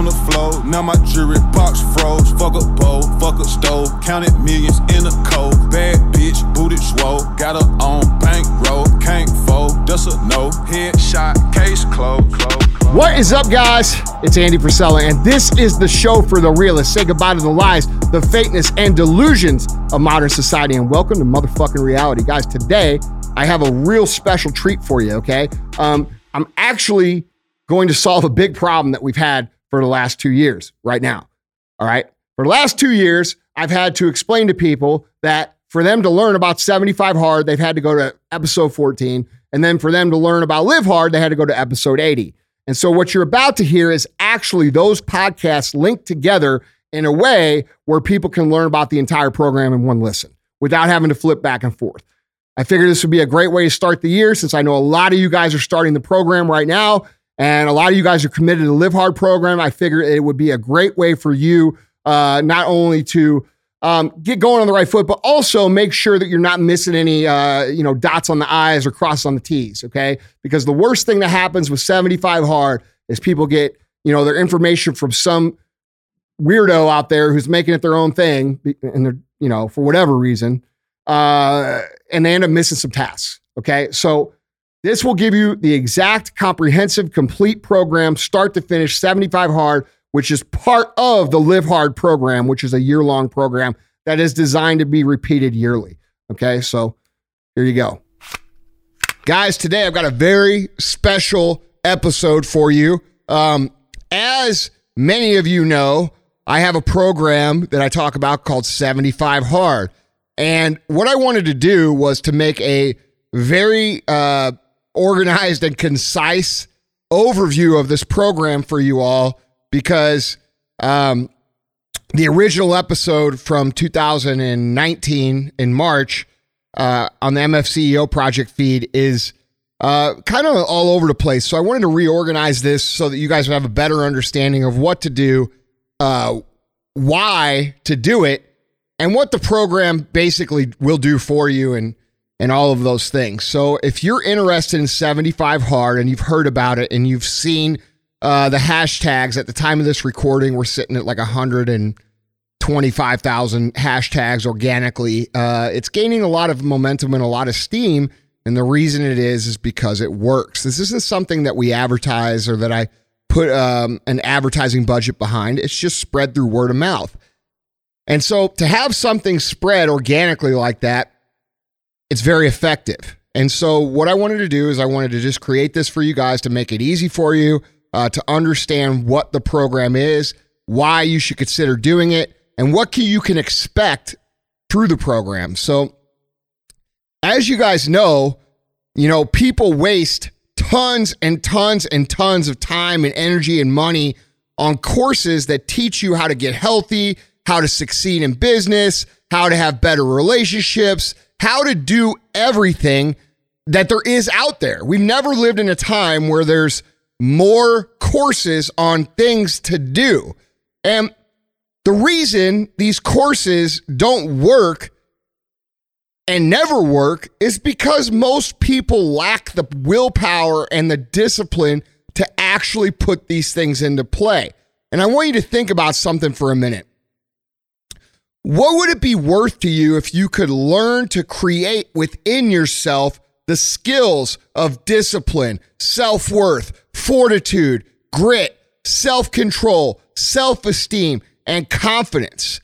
on the floor. Now my jewelry box froze. Fuck a bowl, fuck a stove. Counted millions in a cold. Bad bitch, booted swole. Got her on bankroll. Can't fold, that's a no. Headshot, case closed. closed. What is up, guys? It's Andy Frisella, and this is the show for the realists. Say goodbye to the lies, the fakeness, and delusions of modern society, and welcome to motherfucking reality. Guys, today I have a real special treat for you, okay? Um, I'm actually going to solve a big problem that we've had for the last two years right now, all right? For the last two years, I've had to explain to people that for them to learn about 75 Hard, they've had to go to episode 14. And then for them to learn about Live Hard, they had to go to episode 80. And so what you're about to hear is actually those podcasts linked together in a way where people can learn about the entire program in one listen without having to flip back and forth. I figured this would be a great way to start the year since I know a lot of you guys are starting the program right now and a lot of you guys are committed to the Live Hard program. I figured it would be a great way for you uh, not only to um, get going on the right foot, but also make sure that you're not missing any, uh, you know, dots on the I's or crosses on the T's. Okay, because the worst thing that happens with 75 hard is people get, you know, their information from some weirdo out there who's making it their own thing, and they're, you know, for whatever reason, uh, and they end up missing some tasks. Okay, so this will give you the exact, comprehensive, complete program, start to finish, 75 hard which is part of the Live Hard program, which is a year long program that is designed to be repeated yearly. Okay, so here you go. Guys, today I've got a very special episode for you. Um, as many of you know, I have a program that I talk about called 75 Hard. And what I wanted to do was to make a very uh, organized and concise overview of this program for you all because um, the original episode from 2019 in March uh, on the MFCEO project feed is uh, kind of all over the place. So I wanted to reorganize this so that you guys would have a better understanding of what to do, uh, why to do it, and what the program basically will do for you and and all of those things. So if you're interested in 75 hard and you've heard about it and you've seen uh, the hashtags at the time of this recording, we're sitting at like 125,000 hashtags organically. Uh, it's gaining a lot of momentum and a lot of steam. And the reason it is, is because it works. This isn't something that we advertise or that I put um, an advertising budget behind. It's just spread through word of mouth. And so to have something spread organically like that, it's very effective. And so what I wanted to do is I wanted to just create this for you guys to make it easy for you uh, to understand what the program is, why you should consider doing it, and what can, you can expect through the program. So, as you guys know, you know, people waste tons and tons and tons of time and energy and money on courses that teach you how to get healthy, how to succeed in business, how to have better relationships, how to do everything that there is out there. We've never lived in a time where there's more courses on things to do. And the reason these courses don't work and never work is because most people lack the willpower and the discipline to actually put these things into play. And I want you to think about something for a minute. What would it be worth to you if you could learn to create within yourself the skills of discipline, self worth, fortitude, grit, self control, self esteem, and confidence.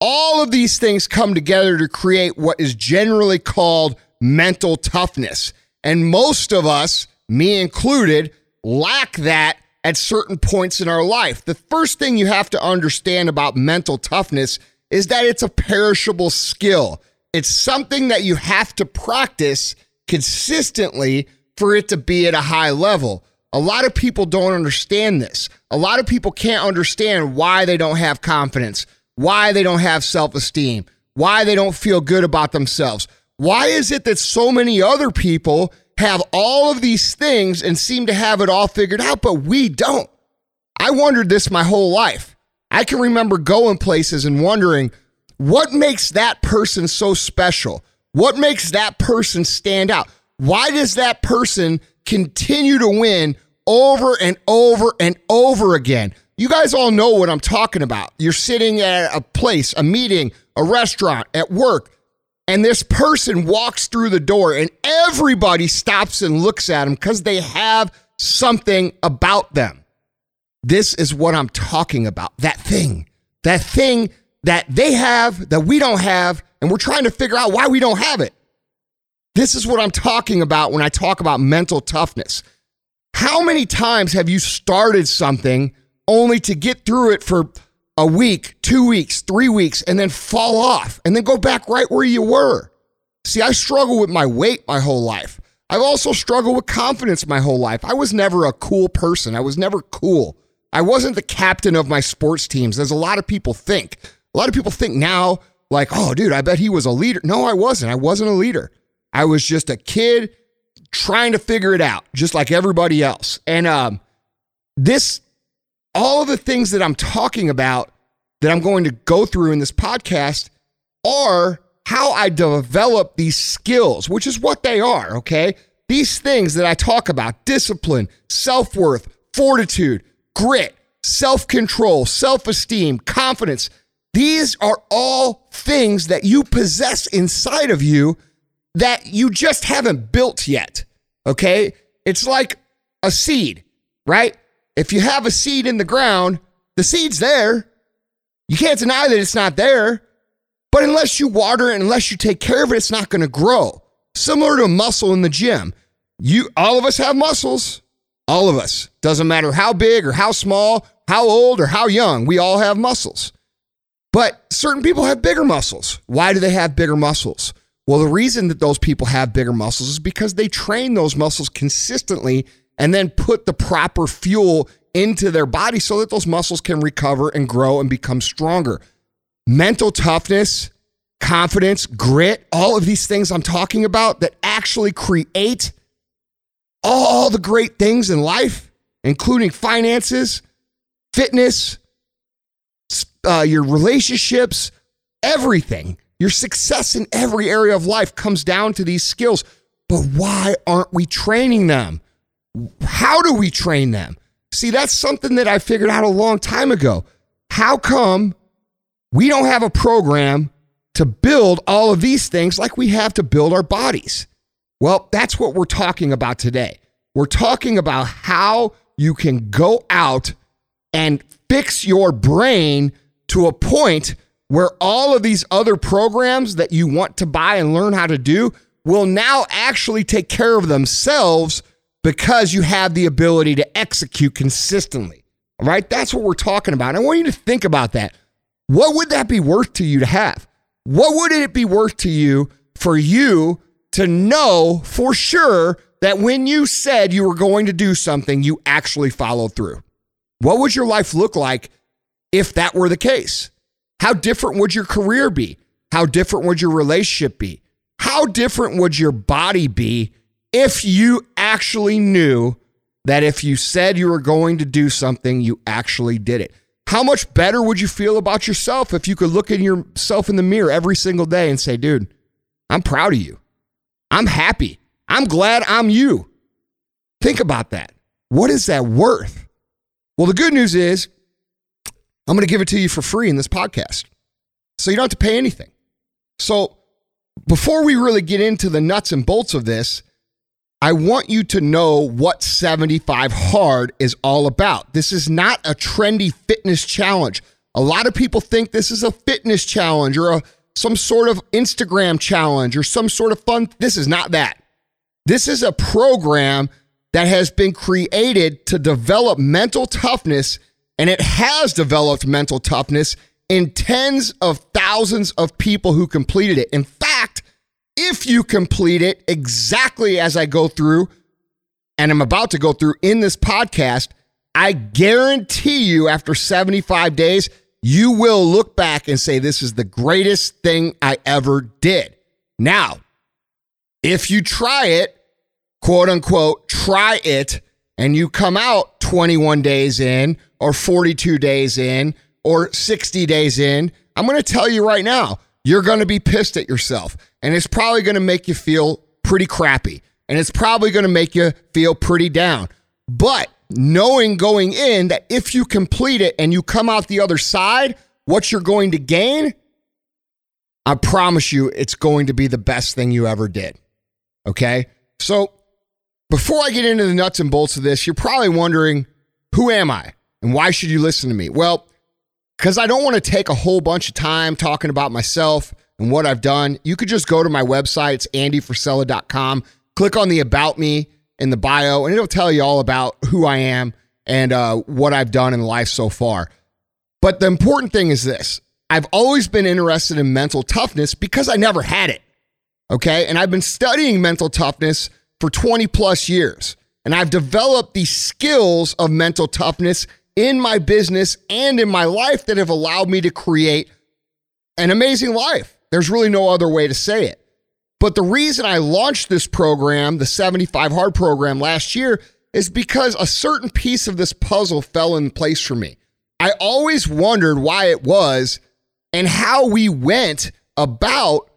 All of these things come together to create what is generally called mental toughness. And most of us, me included, lack that at certain points in our life. The first thing you have to understand about mental toughness is that it's a perishable skill. It's something that you have to practice consistently for it to be at a high level. A lot of people don't understand this. A lot of people can't understand why they don't have confidence, why they don't have self esteem, why they don't feel good about themselves. Why is it that so many other people have all of these things and seem to have it all figured out, but we don't? I wondered this my whole life. I can remember going places and wondering what makes that person so special? What makes that person stand out? Why does that person continue to win over and over and over again. You guys all know what I'm talking about. You're sitting at a place, a meeting, a restaurant, at work, and this person walks through the door and everybody stops and looks at them because they have something about them. This is what I'm talking about. That thing, that thing that they have that we don't have, and we're trying to figure out why we don't have it. This is what I'm talking about when I talk about mental toughness. How many times have you started something only to get through it for a week, two weeks, three weeks, and then fall off and then go back right where you were? See, I struggle with my weight my whole life. I've also struggled with confidence my whole life. I was never a cool person. I was never cool. I wasn't the captain of my sports teams, as a lot of people think. A lot of people think now, like, oh, dude, I bet he was a leader. No, I wasn't. I wasn't a leader. I was just a kid trying to figure it out, just like everybody else. And um, this, all of the things that I'm talking about that I'm going to go through in this podcast are how I develop these skills, which is what they are, okay? These things that I talk about discipline, self worth, fortitude, grit, self control, self esteem, confidence these are all things that you possess inside of you that you just haven't built yet, okay? It's like a seed, right? If you have a seed in the ground, the seed's there. You can't deny that it's not there. But unless you water it, unless you take care of it, it's not going to grow. Similar to a muscle in the gym. You all of us have muscles. All of us. Doesn't matter how big or how small, how old or how young, we all have muscles. But certain people have bigger muscles. Why do they have bigger muscles? Well, the reason that those people have bigger muscles is because they train those muscles consistently and then put the proper fuel into their body so that those muscles can recover and grow and become stronger mental toughness, confidence, grit, all of these things I'm talking about that actually create all the great things in life, including finances, fitness, uh, your relationships, everything. Your success in every area of life comes down to these skills. But why aren't we training them? How do we train them? See, that's something that I figured out a long time ago. How come we don't have a program to build all of these things like we have to build our bodies. Well, that's what we're talking about today. We're talking about how you can go out and fix your brain to a point where all of these other programs that you want to buy and learn how to do will now actually take care of themselves because you have the ability to execute consistently. All right? That's what we're talking about. I want you to think about that. What would that be worth to you to have? What would it be worth to you for you to know for sure that when you said you were going to do something, you actually followed through? What would your life look like if that were the case? How different would your career be? How different would your relationship be? How different would your body be if you actually knew that if you said you were going to do something, you actually did it? How much better would you feel about yourself if you could look at yourself in the mirror every single day and say, dude, I'm proud of you. I'm happy. I'm glad I'm you. Think about that. What is that worth? Well, the good news is I'm going to give it to you for free in this podcast. So you don't have to pay anything. So before we really get into the nuts and bolts of this, I want you to know what 75 Hard is all about. This is not a trendy fitness challenge. A lot of people think this is a fitness challenge or a, some sort of Instagram challenge or some sort of fun. This is not that. This is a program that has been created to develop mental toughness, and it has developed mental toughness in tens of thousands of people who completed it. In fact, if you complete it exactly as I go through, and I'm about to go through in this podcast, I guarantee you after 75 days, you will look back and say, This is the greatest thing I ever did. Now, if you try it, quote unquote, try it, and you come out 21 days in, or 42 days in, or 60 days in, I'm going to tell you right now, you're going to be pissed at yourself. And it's probably going to make you feel pretty crappy. And it's probably going to make you feel pretty down. But knowing going in that if you complete it and you come out the other side, what you're going to gain, I promise you it's going to be the best thing you ever did. Okay? So, before I get into the nuts and bolts of this, you're probably wondering, who am I and why should you listen to me? Well, because I don't want to take a whole bunch of time talking about myself and what I've done. You could just go to my website, it's andyfrisella.com, click on the About Me in the bio, and it'll tell you all about who I am and uh, what I've done in life so far. But the important thing is this I've always been interested in mental toughness because I never had it. Okay. And I've been studying mental toughness for 20 plus years. And I've developed the skills of mental toughness in my business and in my life that have allowed me to create an amazing life. There's really no other way to say it. But the reason I launched this program, the 75 Hard program last year, is because a certain piece of this puzzle fell in place for me. I always wondered why it was and how we went about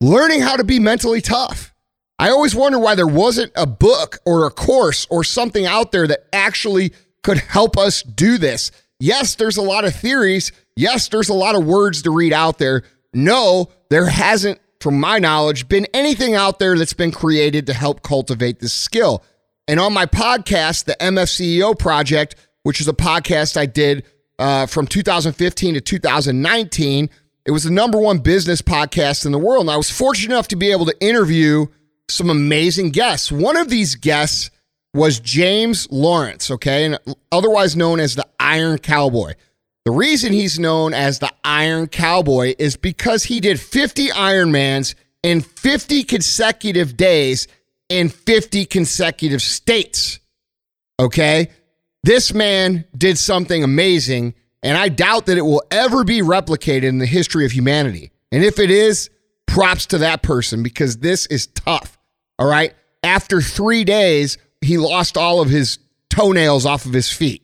learning how to be mentally tough. I always wondered why there wasn't a book or a course or something out there that actually could help us do this. Yes, there's a lot of theories. Yes, there's a lot of words to read out there. No, there hasn't, from my knowledge, been anything out there that's been created to help cultivate this skill. And on my podcast, the MFCEO Project, which is a podcast I did uh, from 2015 to 2019, it was the number one business podcast in the world. And I was fortunate enough to be able to interview some amazing guests. One of these guests was James Lawrence, okay, and otherwise known as the Iron Cowboy. The reason he's known as the Iron Cowboy is because he did 50 Ironmans in 50 consecutive days in 50 consecutive states. Okay? This man did something amazing, and I doubt that it will ever be replicated in the history of humanity. And if it is, props to that person because this is tough. All right? After three days, he lost all of his toenails off of his feet.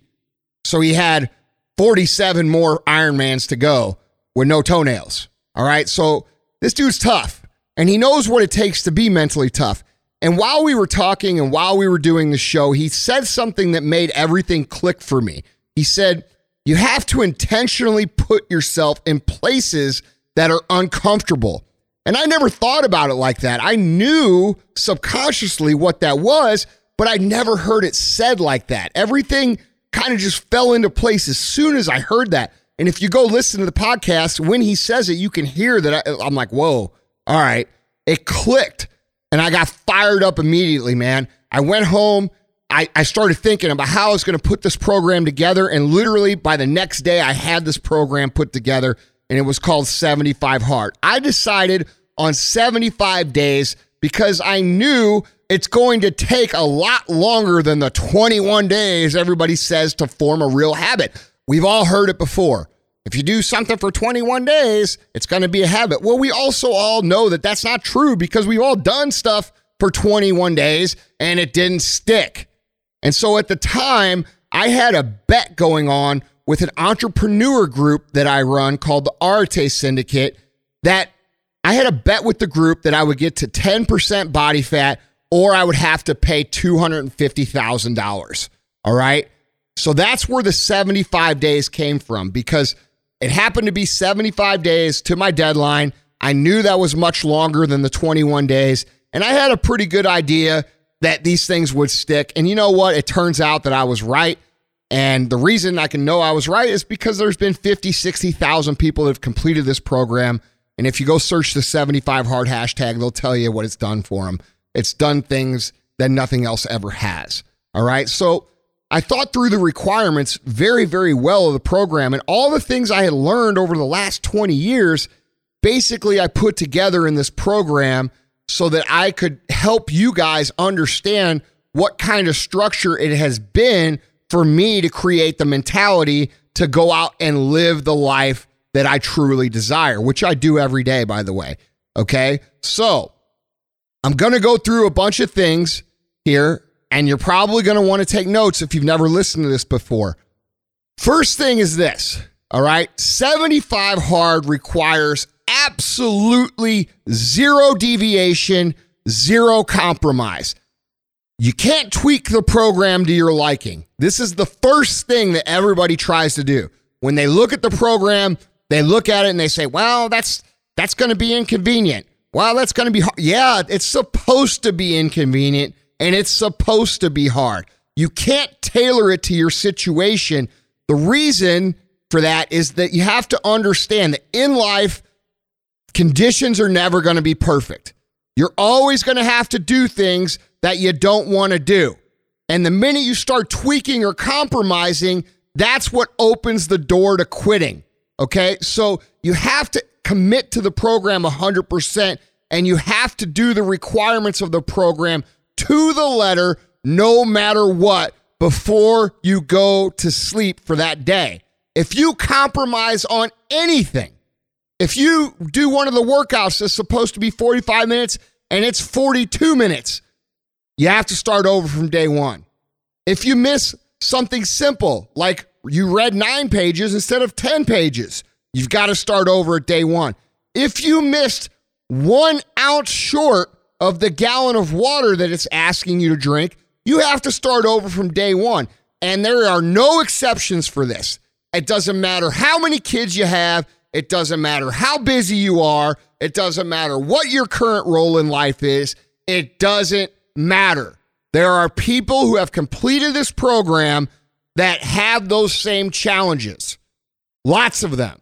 So he had 47 more Ironmans to go with no toenails. All right. So this dude's tough and he knows what it takes to be mentally tough. And while we were talking and while we were doing the show, he said something that made everything click for me. He said, You have to intentionally put yourself in places that are uncomfortable. And I never thought about it like that. I knew subconsciously what that was, but I never heard it said like that. Everything kind of just fell into place as soon as I heard that. And if you go listen to the podcast, when he says it, you can hear that I, I'm like, whoa, all right. It clicked. And I got fired up immediately, man. I went home. I, I started thinking about how I was going to put this program together. And literally by the next day, I had this program put together and it was called 75 Hard. I decided on 75 days because I knew it's going to take a lot longer than the 21 days everybody says to form a real habit. We've all heard it before. If you do something for 21 days, it's going to be a habit. Well, we also all know that that's not true because we've all done stuff for 21 days and it didn't stick. And so at the time, I had a bet going on with an entrepreneur group that I run called the Arete Syndicate that I had a bet with the group that I would get to 10% body fat or I would have to pay $250,000. All right. So that's where the 75 days came from because it happened to be 75 days to my deadline. I knew that was much longer than the 21 days. And I had a pretty good idea that these things would stick. And you know what? It turns out that I was right. And the reason I can know I was right is because there's been 50, 60,000 people that have completed this program. And if you go search the 75 hard hashtag, they'll tell you what it's done for them. It's done things that nothing else ever has. All right. So I thought through the requirements very, very well of the program and all the things I had learned over the last 20 years. Basically, I put together in this program so that I could help you guys understand what kind of structure it has been for me to create the mentality to go out and live the life that I truly desire, which I do every day, by the way. Okay. So I'm going to go through a bunch of things here, and you're probably going to want to take notes if you've never listened to this before. First thing is this, all right? 75 hard requires absolutely zero deviation, zero compromise. You can't tweak the program to your liking. This is the first thing that everybody tries to do. When they look at the program, they look at it and they say, "Well, that's that's going to be inconvenient." Well, that's going to be hard. Yeah, it's supposed to be inconvenient and it's supposed to be hard. You can't tailor it to your situation. The reason for that is that you have to understand that in life, conditions are never going to be perfect. You're always going to have to do things that you don't want to do. And the minute you start tweaking or compromising, that's what opens the door to quitting. Okay. So you have to commit to the program 100% and you have to do the requirements of the program to the letter, no matter what, before you go to sleep for that day. If you compromise on anything, if you do one of the workouts that's supposed to be 45 minutes and it's 42 minutes, you have to start over from day one. If you miss something simple, like you read nine pages instead of 10 pages, you've got to start over at day one. If you missed one ounce short of the gallon of water that it's asking you to drink, you have to start over from day one. And there are no exceptions for this. It doesn't matter how many kids you have, it doesn't matter how busy you are, it doesn't matter what your current role in life is, it doesn't matter. There are people who have completed this program that have those same challenges. Lots of them.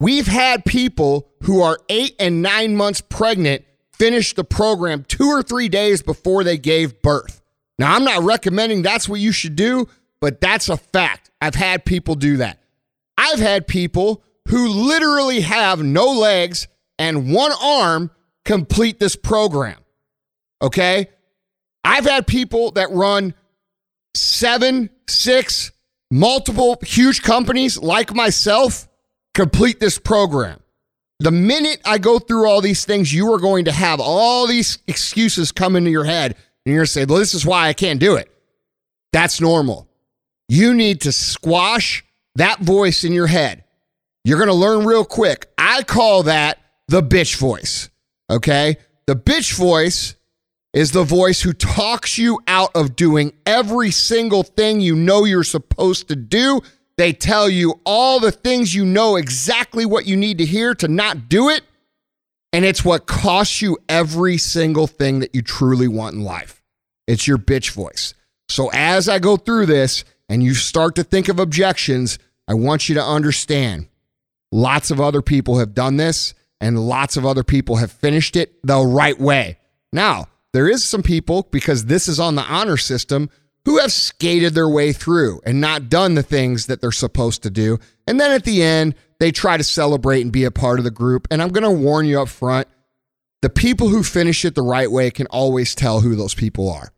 We've had people who are eight and nine months pregnant finish the program two or three days before they gave birth. Now, I'm not recommending that's what you should do, but that's a fact. I've had people do that. I've had people who literally have no legs and one arm complete this program. Okay? I've had people that run seven, six, multiple huge companies like myself complete this program. The minute I go through all these things, you are going to have all these excuses come into your head. And you're going to say, well, this is why I can't do it. That's normal. You need to squash that voice in your head. You're going to learn real quick. I call that the bitch voice. Okay. The bitch voice is the voice who talks you out of doing every single thing you know you're supposed to do they tell you all the things you know exactly what you need to hear to not do it. And it's what costs you every single thing that you truly want in life. It's your bitch voice. So as I go through this and you start to think of objections, I want you to understand lots of other people have done this and lots of other people have finished it the right way. Now, there is some people because this is on the honor system who have skated their way through and not done the things that they're supposed to do. And then at the end, they try to celebrate and be a part of the group. And I'm going to warn you up front the people who finish it the right way can always tell who those people are.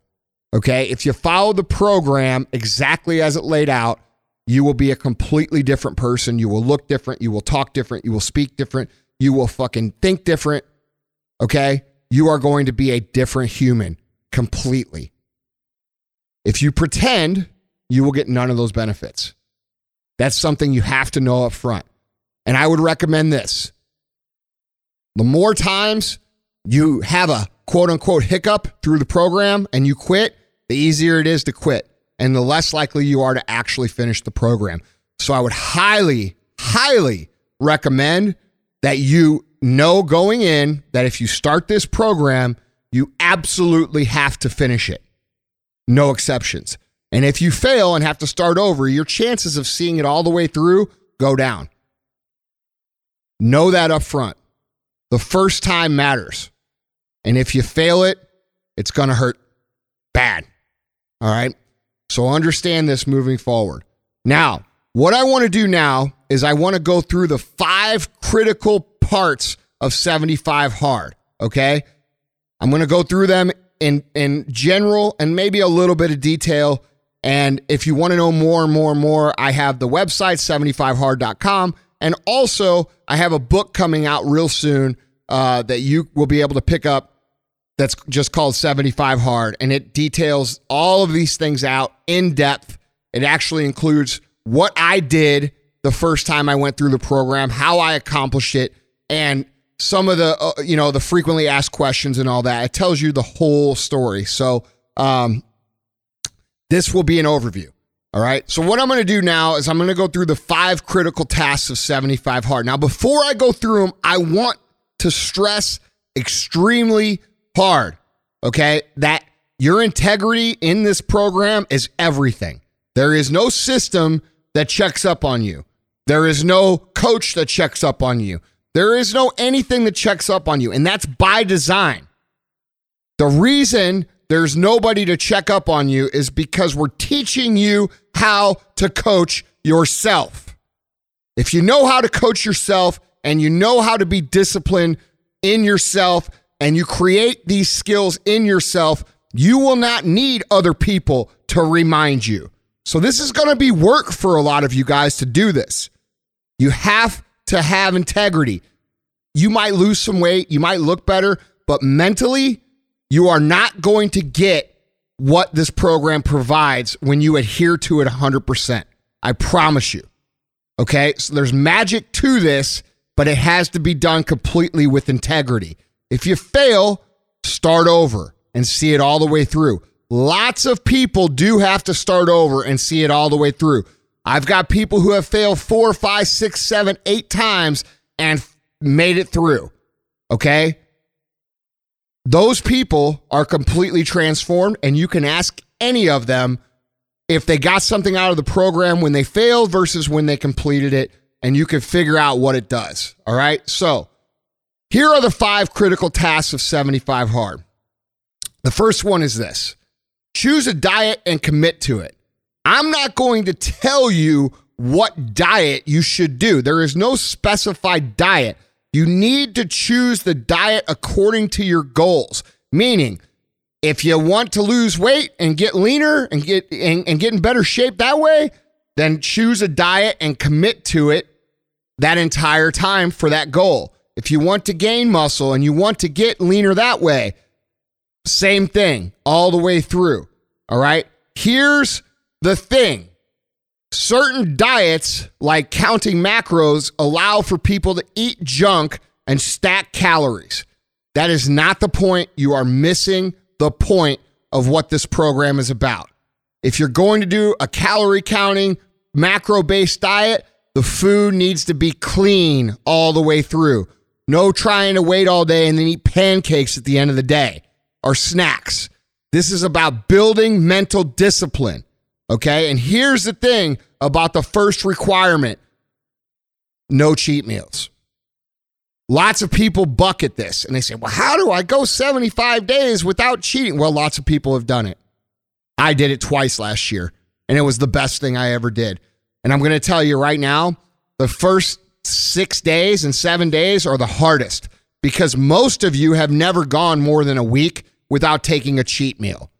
Okay. If you follow the program exactly as it laid out, you will be a completely different person. You will look different. You will talk different. You will speak different. You will fucking think different. Okay. You are going to be a different human completely. If you pretend, you will get none of those benefits. That's something you have to know up front. And I would recommend this. The more times you have a quote unquote hiccup through the program and you quit, the easier it is to quit and the less likely you are to actually finish the program. So I would highly, highly recommend that you know going in that if you start this program, you absolutely have to finish it no exceptions. And if you fail and have to start over, your chances of seeing it all the way through go down. Know that up front. The first time matters. And if you fail it, it's going to hurt bad. All right. So understand this moving forward. Now, what I want to do now is I want to go through the five critical parts of 75 hard. Okay. I'm going to go through them in in general and maybe a little bit of detail. And if you want to know more and more and more, I have the website 75hard.com. And also, I have a book coming out real soon uh, that you will be able to pick up that's just called 75 Hard. And it details all of these things out in depth. It actually includes what I did the first time I went through the program, how I accomplished it, and some of the uh, you know the frequently asked questions and all that. It tells you the whole story. So um, This will be an overview. All right. So, what I'm going to do now is I'm going to go through the five critical tasks of 75 Hard. Now, before I go through them, I want to stress extremely hard, okay, that your integrity in this program is everything. There is no system that checks up on you, there is no coach that checks up on you, there is no anything that checks up on you. And that's by design. The reason there's nobody to check up on you is because we're teaching you how to coach yourself. If you know how to coach yourself and you know how to be disciplined in yourself and you create these skills in yourself, you will not need other people to remind you. So, this is going to be work for a lot of you guys to do this. You have to have integrity. You might lose some weight, you might look better, but mentally, you are not going to get what this program provides when you adhere to it 100%. I promise you. Okay. So there's magic to this, but it has to be done completely with integrity. If you fail, start over and see it all the way through. Lots of people do have to start over and see it all the way through. I've got people who have failed four, five, six, seven, eight times and made it through. Okay those people are completely transformed, and you can ask any of them if they got something out of the program when they failed versus when they completed it, and you can figure out what it does. All right. So here are the five critical tasks of 75 Hard. The first one is this choose a diet and commit to it. I'm not going to tell you what diet you should do, there is no specified diet. You need to choose the diet according to your goals. Meaning, if you want to lose weight and get leaner and get and, and get in better shape that way, then choose a diet and commit to it that entire time for that goal. If you want to gain muscle and you want to get leaner that way, same thing all the way through. All right. Here's the thing certain diets, like counting macros, allow for people to eat junk and stack calories. That is not the point. You are missing the point of what this program is about. If you're going to do a calorie counting, macro based diet, the food needs to be clean all the way through. No trying to wait all day and then eat pancakes at the end of the day or snacks. This is about building mental discipline. Okay. And here's the thing about the first requirement no cheat meals. Lots of people bucket this and they say, well, how do I go 75 days without cheating? Well, lots of people have done it. I did it twice last year and it was the best thing I ever did. And I'm going to tell you right now, the first six days and seven days are the hardest because most of you have never gone more than a week without taking a cheat meal.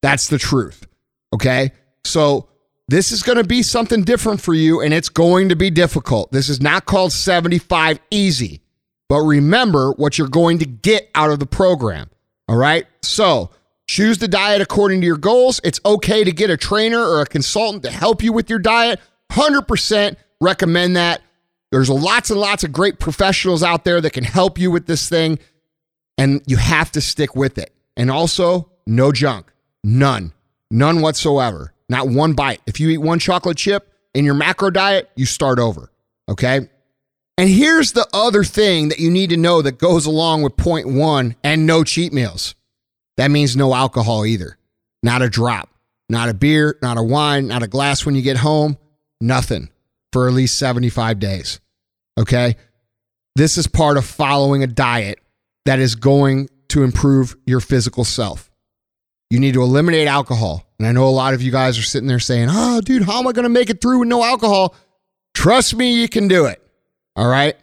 That's the truth. Okay. So this is going to be something different for you and it's going to be difficult. This is not called 75 easy, but remember what you're going to get out of the program. All right. So choose the diet according to your goals. It's okay to get a trainer or a consultant to help you with your diet. 100% recommend that. There's lots and lots of great professionals out there that can help you with this thing, and you have to stick with it. And also, no junk, none, none whatsoever. Not one bite. If you eat one chocolate chip in your macro diet, you start over. Okay. And here's the other thing that you need to know that goes along with point one and no cheat meals. That means no alcohol either. Not a drop, not a beer, not a wine, not a glass when you get home, nothing for at least 75 days. Okay. This is part of following a diet that is going to improve your physical self. You need to eliminate alcohol. And I know a lot of you guys are sitting there saying, oh, dude, how am I going to make it through with no alcohol? Trust me, you can do it. All right.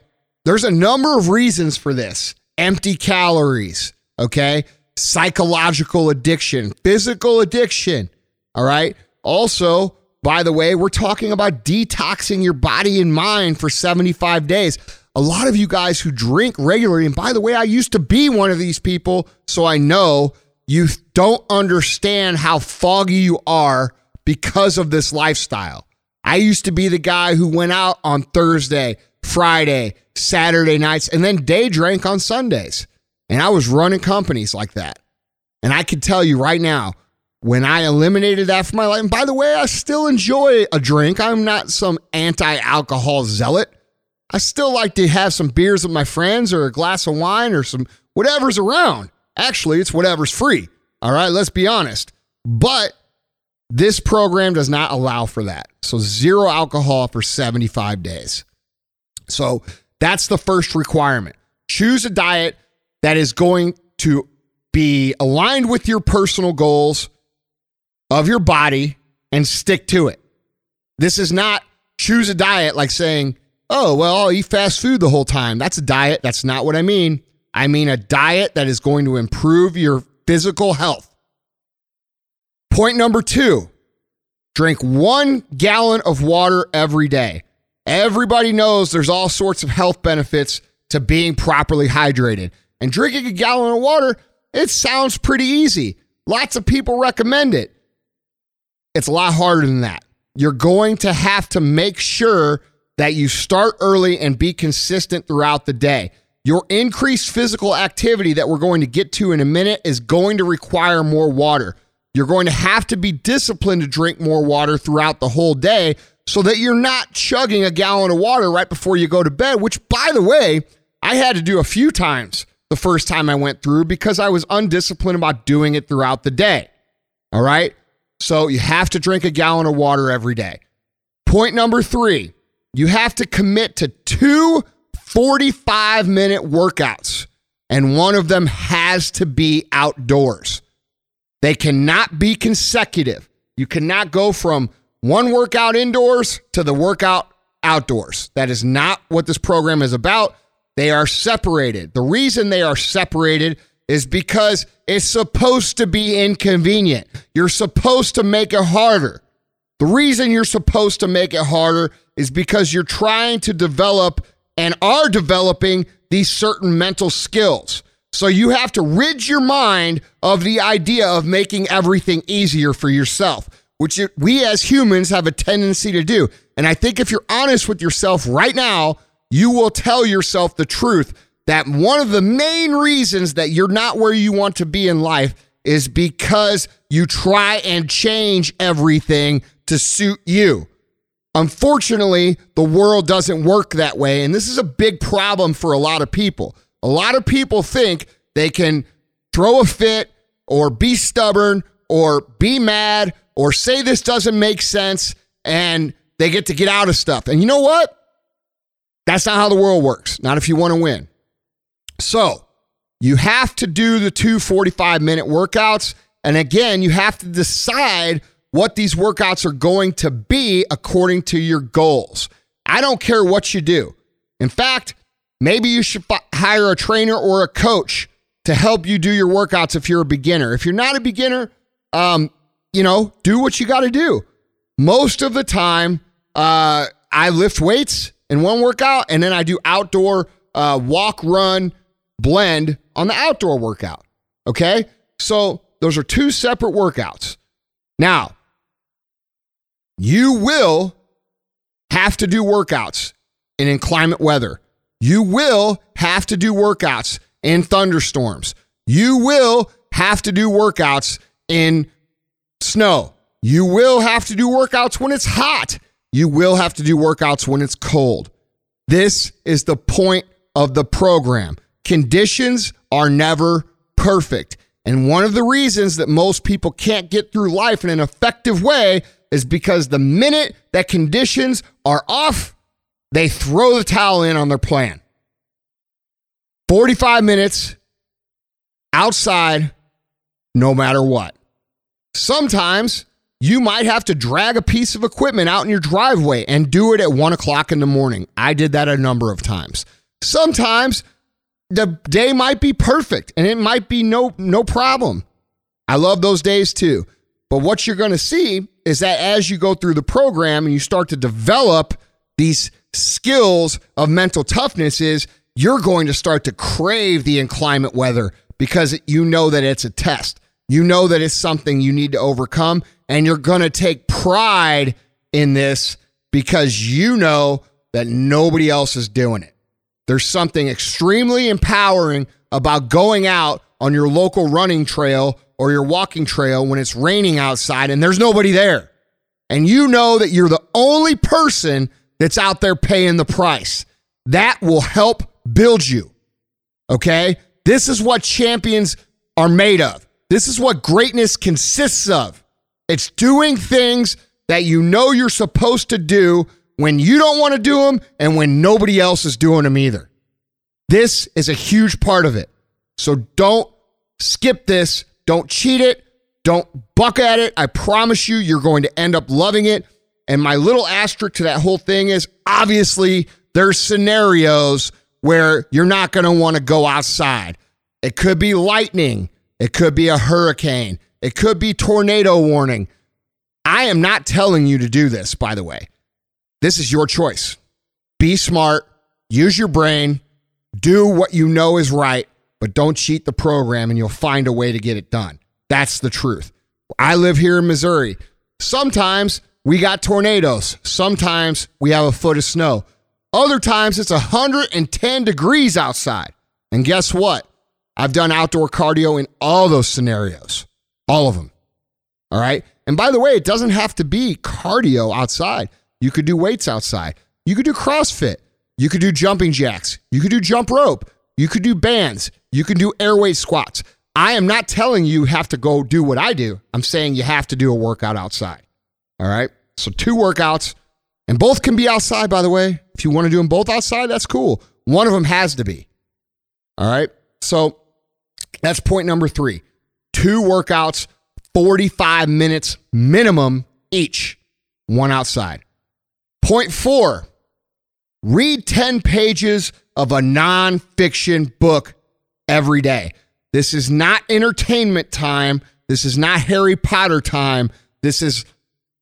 There's a number of reasons for this empty calories, okay? Psychological addiction, physical addiction. All right. Also, by the way, we're talking about detoxing your body and mind for 75 days. A lot of you guys who drink regularly, and by the way, I used to be one of these people, so I know you don't understand how foggy you are because of this lifestyle. I used to be the guy who went out on Thursday, Friday, Saturday nights, and then day drank on Sundays. And I was running companies like that. And I can tell you right now, when I eliminated that from my life, and by the way, I still enjoy a drink. I'm not some anti alcohol zealot. I still like to have some beers with my friends or a glass of wine or some whatever's around. Actually, it's whatever's free. All right, let's be honest. But this program does not allow for that. So, zero alcohol for 75 days. So, that's the first requirement. Choose a diet that is going to be aligned with your personal goals of your body and stick to it. This is not choose a diet like saying, oh, well, I'll eat fast food the whole time. That's a diet. That's not what I mean. I mean a diet that is going to improve your physical health. Point number two drink one gallon of water every day. Everybody knows there's all sorts of health benefits to being properly hydrated. And drinking a gallon of water, it sounds pretty easy. Lots of people recommend it. It's a lot harder than that. You're going to have to make sure that you start early and be consistent throughout the day. Your increased physical activity that we're going to get to in a minute is going to require more water. You're going to have to be disciplined to drink more water throughout the whole day so that you're not chugging a gallon of water right before you go to bed, which, by the way, I had to do a few times the first time I went through because I was undisciplined about doing it throughout the day. All right. So you have to drink a gallon of water every day. Point number three you have to commit to two 45 minute workouts, and one of them has to be outdoors. They cannot be consecutive. You cannot go from one workout indoors to the workout outdoors. That is not what this program is about. They are separated. The reason they are separated is because it's supposed to be inconvenient. You're supposed to make it harder. The reason you're supposed to make it harder is because you're trying to develop and are developing these certain mental skills. So you have to rid your mind of the idea of making everything easier for yourself, which we as humans have a tendency to do. And I think if you're honest with yourself right now, you will tell yourself the truth that one of the main reasons that you're not where you want to be in life is because you try and change everything to suit you. Unfortunately, the world doesn't work that way. And this is a big problem for a lot of people. A lot of people think they can throw a fit or be stubborn or be mad or say this doesn't make sense and they get to get out of stuff. And you know what? That's not how the world works. Not if you want to win. So you have to do the two 45 minute workouts. And again, you have to decide what these workouts are going to be according to your goals. I don't care what you do. In fact, maybe you should hire a trainer or a coach to help you do your workouts if you're a beginner. If you're not a beginner, um, you know, do what you got to do. Most of the time, uh, I lift weights in one workout and then I do outdoor uh, walk, run, blend on the outdoor workout. Okay. So those are two separate workouts. Now, you will have to do workouts in inclement weather. You will have to do workouts in thunderstorms. You will have to do workouts in snow. You will have to do workouts when it's hot. You will have to do workouts when it's cold. This is the point of the program. Conditions are never perfect. And one of the reasons that most people can't get through life in an effective way is because the minute that conditions are off, they throw the towel in on their plan. 45 minutes outside, no matter what. Sometimes you might have to drag a piece of equipment out in your driveway and do it at one o'clock in the morning. I did that a number of times. Sometimes the day might be perfect and it might be no no problem. I love those days too. But what you're going to see is that as you go through the program and you start to develop these skills of mental toughness is you're going to start to crave the inclement weather because you know that it's a test. You know that it's something you need to overcome and you're going to take pride in this because you know that nobody else is doing it. There's something extremely empowering about going out on your local running trail or your walking trail when it's raining outside and there's nobody there. And you know that you're the only person that's out there paying the price. That will help build you. Okay? This is what champions are made of. This is what greatness consists of. It's doing things that you know you're supposed to do when you don't want to do them and when nobody else is doing them either. This is a huge part of it. So don't skip this. Don't cheat it. Don't buck at it. I promise you, you're going to end up loving it. And my little asterisk to that whole thing is obviously there's scenarios where you're not going to want to go outside. It could be lightning, it could be a hurricane, it could be tornado warning. I am not telling you to do this, by the way. This is your choice. Be smart, use your brain, do what you know is right, but don't cheat the program and you'll find a way to get it done. That's the truth. I live here in Missouri. Sometimes we got tornadoes, sometimes we have a foot of snow. Other times it's 110 degrees outside. And guess what? I've done outdoor cardio in all those scenarios, all of them. All right. And by the way, it doesn't have to be cardio outside. You could do weights outside. You could do CrossFit. You could do jumping jacks. You could do jump rope. You could do bands. You can do air weight squats. I am not telling you have to go do what I do. I'm saying you have to do a workout outside. All right. So, two workouts and both can be outside, by the way. If you want to do them both outside, that's cool. One of them has to be. All right. So that's point number three. Two workouts, 45 minutes minimum each, one outside. Point four, read 10 pages of a nonfiction book every day. This is not entertainment time. This is not Harry Potter time. This is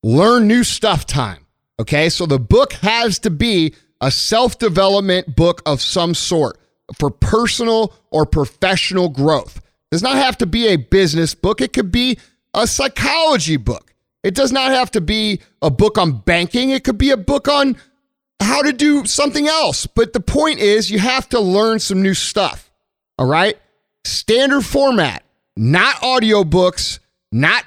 learn new stuff time. Okay, so the book has to be a self development book of some sort for personal or professional growth. It does not have to be a business book, it could be a psychology book. It does not have to be a book on banking, it could be a book on how to do something else. But the point is, you have to learn some new stuff. All right? Standard format, not audiobooks, not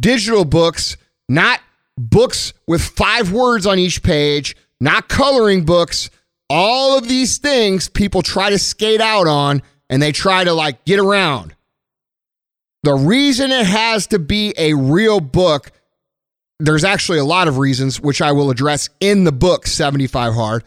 digital books, not books with five words on each page, not coloring books. All of these things people try to skate out on and they try to like get around. The reason it has to be a real book, there's actually a lot of reasons, which I will address in the book 75 Hard.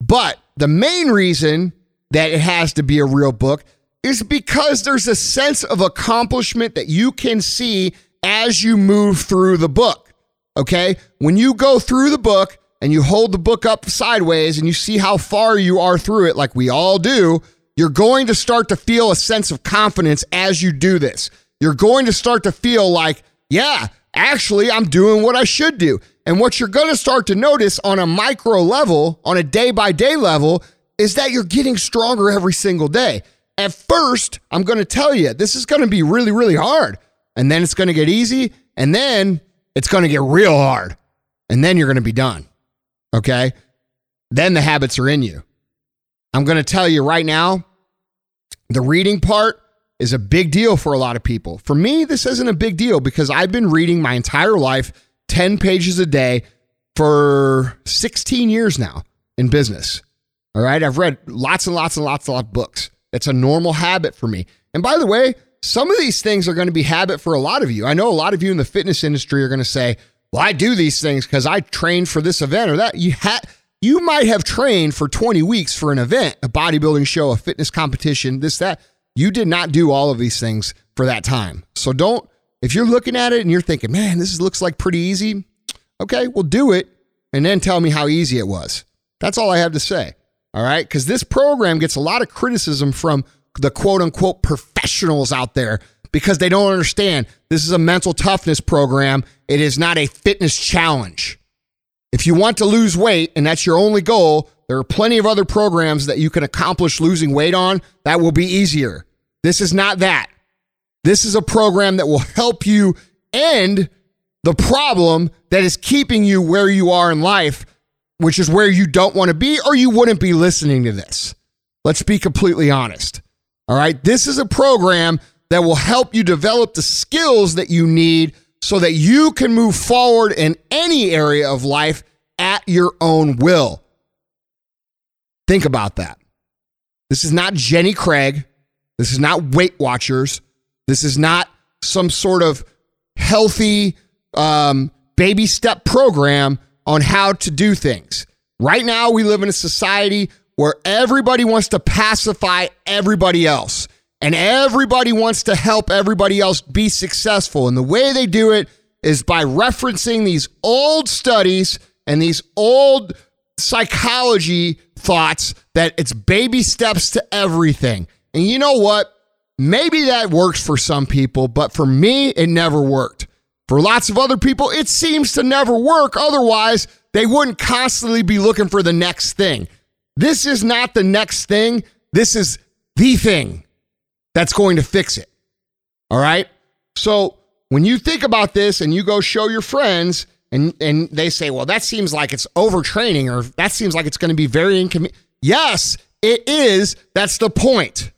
But the main reason that it has to be a real book is because there's a sense of accomplishment that you can see as you move through the book. Okay. When you go through the book and you hold the book up sideways and you see how far you are through it, like we all do, you're going to start to feel a sense of confidence as you do this. You're going to start to feel like, yeah, actually, I'm doing what I should do. And what you're going to start to notice on a micro level, on a day by day level, is that you're getting stronger every single day. At first, I'm going to tell you, this is going to be really, really hard. And then it's going to get easy. And then it's going to get real hard. And then you're going to be done. Okay. Then the habits are in you. I'm going to tell you right now the reading part is a big deal for a lot of people. For me, this isn't a big deal because I've been reading my entire life 10 pages a day for 16 years now in business. All right. I've read lots and lots and lots of books. It's a normal habit for me. And by the way, some of these things are going to be habit for a lot of you. I know a lot of you in the fitness industry are going to say, "Well, I do these things because I trained for this event or that." You had you might have trained for 20 weeks for an event, a bodybuilding show, a fitness competition, this that. You did not do all of these things for that time. So don't if you're looking at it and you're thinking, "Man, this looks like pretty easy." Okay, well do it and then tell me how easy it was. That's all I have to say. All right? Cuz this program gets a lot of criticism from the quote unquote professionals out there because they don't understand this is a mental toughness program. It is not a fitness challenge. If you want to lose weight and that's your only goal, there are plenty of other programs that you can accomplish losing weight on that will be easier. This is not that. This is a program that will help you end the problem that is keeping you where you are in life, which is where you don't want to be, or you wouldn't be listening to this. Let's be completely honest. All right. This is a program that will help you develop the skills that you need so that you can move forward in any area of life at your own will. Think about that. This is not Jenny Craig. This is not Weight Watchers. This is not some sort of healthy um, baby step program on how to do things. Right now, we live in a society where everybody wants to pacify everybody else and everybody wants to help everybody else be successful. And the way they do it is by referencing these old studies and these old psychology thoughts that it's baby steps to everything. And you know what? Maybe that works for some people, but for me, it never worked. For lots of other people, it seems to never work. Otherwise, they wouldn't constantly be looking for the next thing. This is not the next thing. This is the thing that's going to fix it. All right. So when you think about this and you go show your friends and, and they say, well, that seems like it's overtraining or that seems like it's going to be very inconvenient. Yes, it is. That's the point.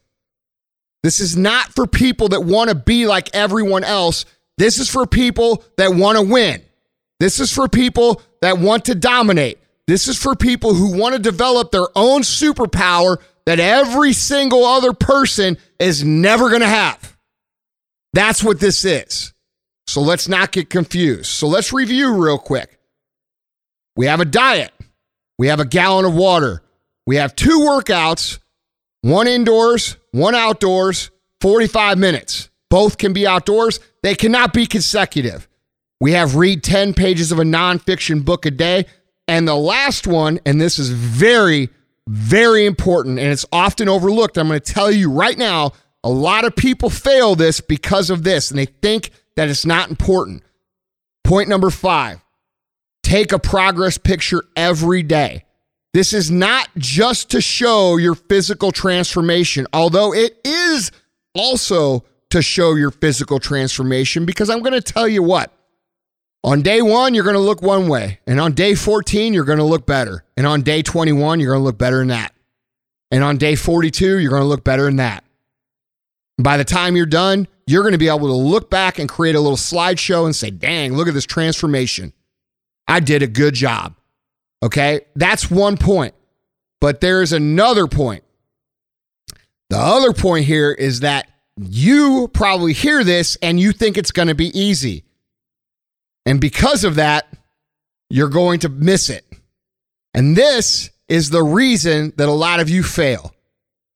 This is not for people that want to be like everyone else. This is for people that want to win. This is for people that want to dominate. This is for people who want to develop their own superpower that every single other person is never going to have. That's what this is. So let's not get confused. So let's review real quick. We have a diet, we have a gallon of water, we have two workouts, one indoors, one outdoors, 45 minutes. Both can be outdoors, they cannot be consecutive. We have read 10 pages of a nonfiction book a day. And the last one, and this is very, very important, and it's often overlooked. I'm going to tell you right now a lot of people fail this because of this, and they think that it's not important. Point number five take a progress picture every day. This is not just to show your physical transformation, although it is also to show your physical transformation, because I'm going to tell you what on day one, you're going to look one way. And on day 14, you're going to look better. And on day 21, you're going to look better than that. And on day 42, you're going to look better than that. By the time you're done, you're going to be able to look back and create a little slideshow and say, dang, look at this transformation. I did a good job. Okay. That's one point. But there's another point. The other point here is that you probably hear this and you think it's going to be easy. And because of that, you're going to miss it. And this is the reason that a lot of you fail.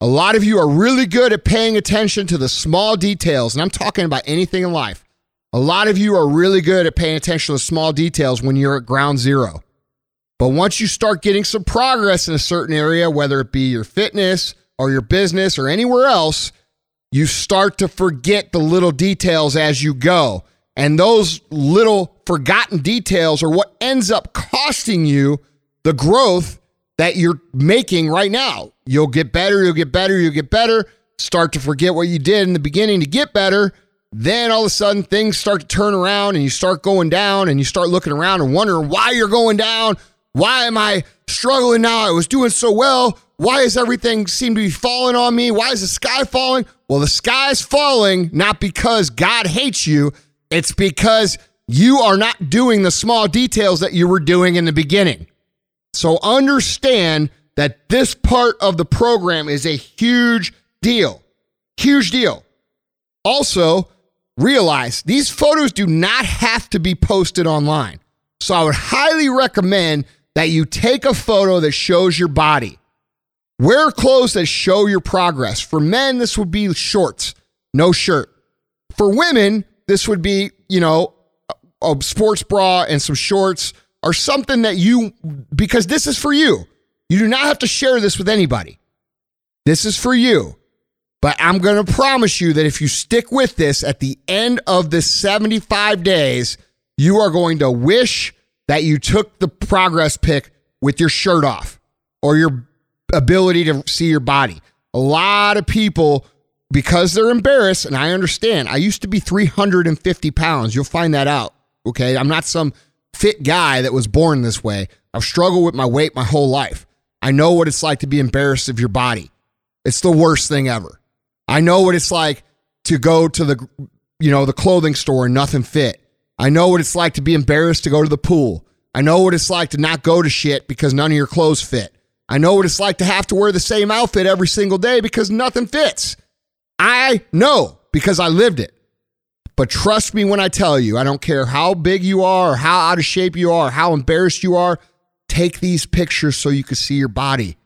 A lot of you are really good at paying attention to the small details, and I'm talking about anything in life. A lot of you are really good at paying attention to the small details when you're at ground zero. But once you start getting some progress in a certain area, whether it be your fitness or your business or anywhere else, you start to forget the little details as you go. And those little forgotten details are what ends up costing you the growth that you're making right now. You'll get better, you'll get better, you'll get better, start to forget what you did in the beginning to get better. Then all of a sudden things start to turn around and you start going down and you start looking around and wondering why you're going down. Why am I struggling now? I was doing so well. Why is everything seem to be falling on me? Why is the sky falling? Well, the sky's falling not because God hates you. It's because you are not doing the small details that you were doing in the beginning. So understand that this part of the program is a huge deal. Huge deal. Also, realize these photos do not have to be posted online. So I would highly recommend that you take a photo that shows your body. Wear clothes that show your progress. For men, this would be shorts, no shirt. For women, this would be, you know, a sports bra and some shorts or something that you, because this is for you. You do not have to share this with anybody. This is for you. But I'm going to promise you that if you stick with this at the end of the 75 days, you are going to wish that you took the progress pic with your shirt off or your ability to see your body. A lot of people because they're embarrassed, and I understand. I used to be 350 pounds. You'll find that out. Okay. I'm not some fit guy that was born this way. I've struggled with my weight my whole life. I know what it's like to be embarrassed of your body. It's the worst thing ever. I know what it's like to go to the you know, the clothing store and nothing fit. I know what it's like to be embarrassed to go to the pool. I know what it's like to not go to shit because none of your clothes fit. I know what it's like to have to wear the same outfit every single day because nothing fits. I know because I lived it. But trust me when I tell you, I don't care how big you are or how out of shape you are, how embarrassed you are, take these pictures so you can see your body.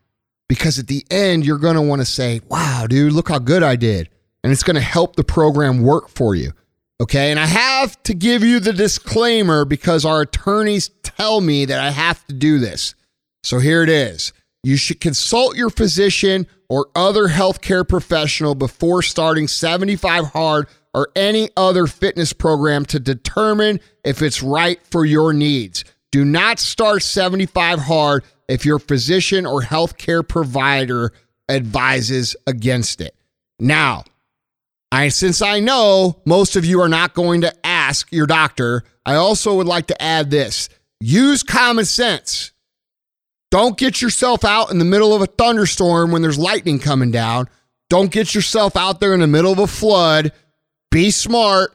Because at the end, you're going to want to say, wow, dude, look how good I did and it's going to help the program work for you. Okay. And I have to give you the disclaimer because our attorneys tell me that I have to do this. So here it is. You should consult your physician or other healthcare professional before starting 75 Hard or any other fitness program to determine if it's right for your needs. Do not start 75 Hard if your physician or healthcare provider advises against it. Now, I since I know most of you are not going to ask your doctor, I also would like to add this. Use common sense. Don't get yourself out in the middle of a thunderstorm when there's lightning coming down. Don't get yourself out there in the middle of a flood. Be smart.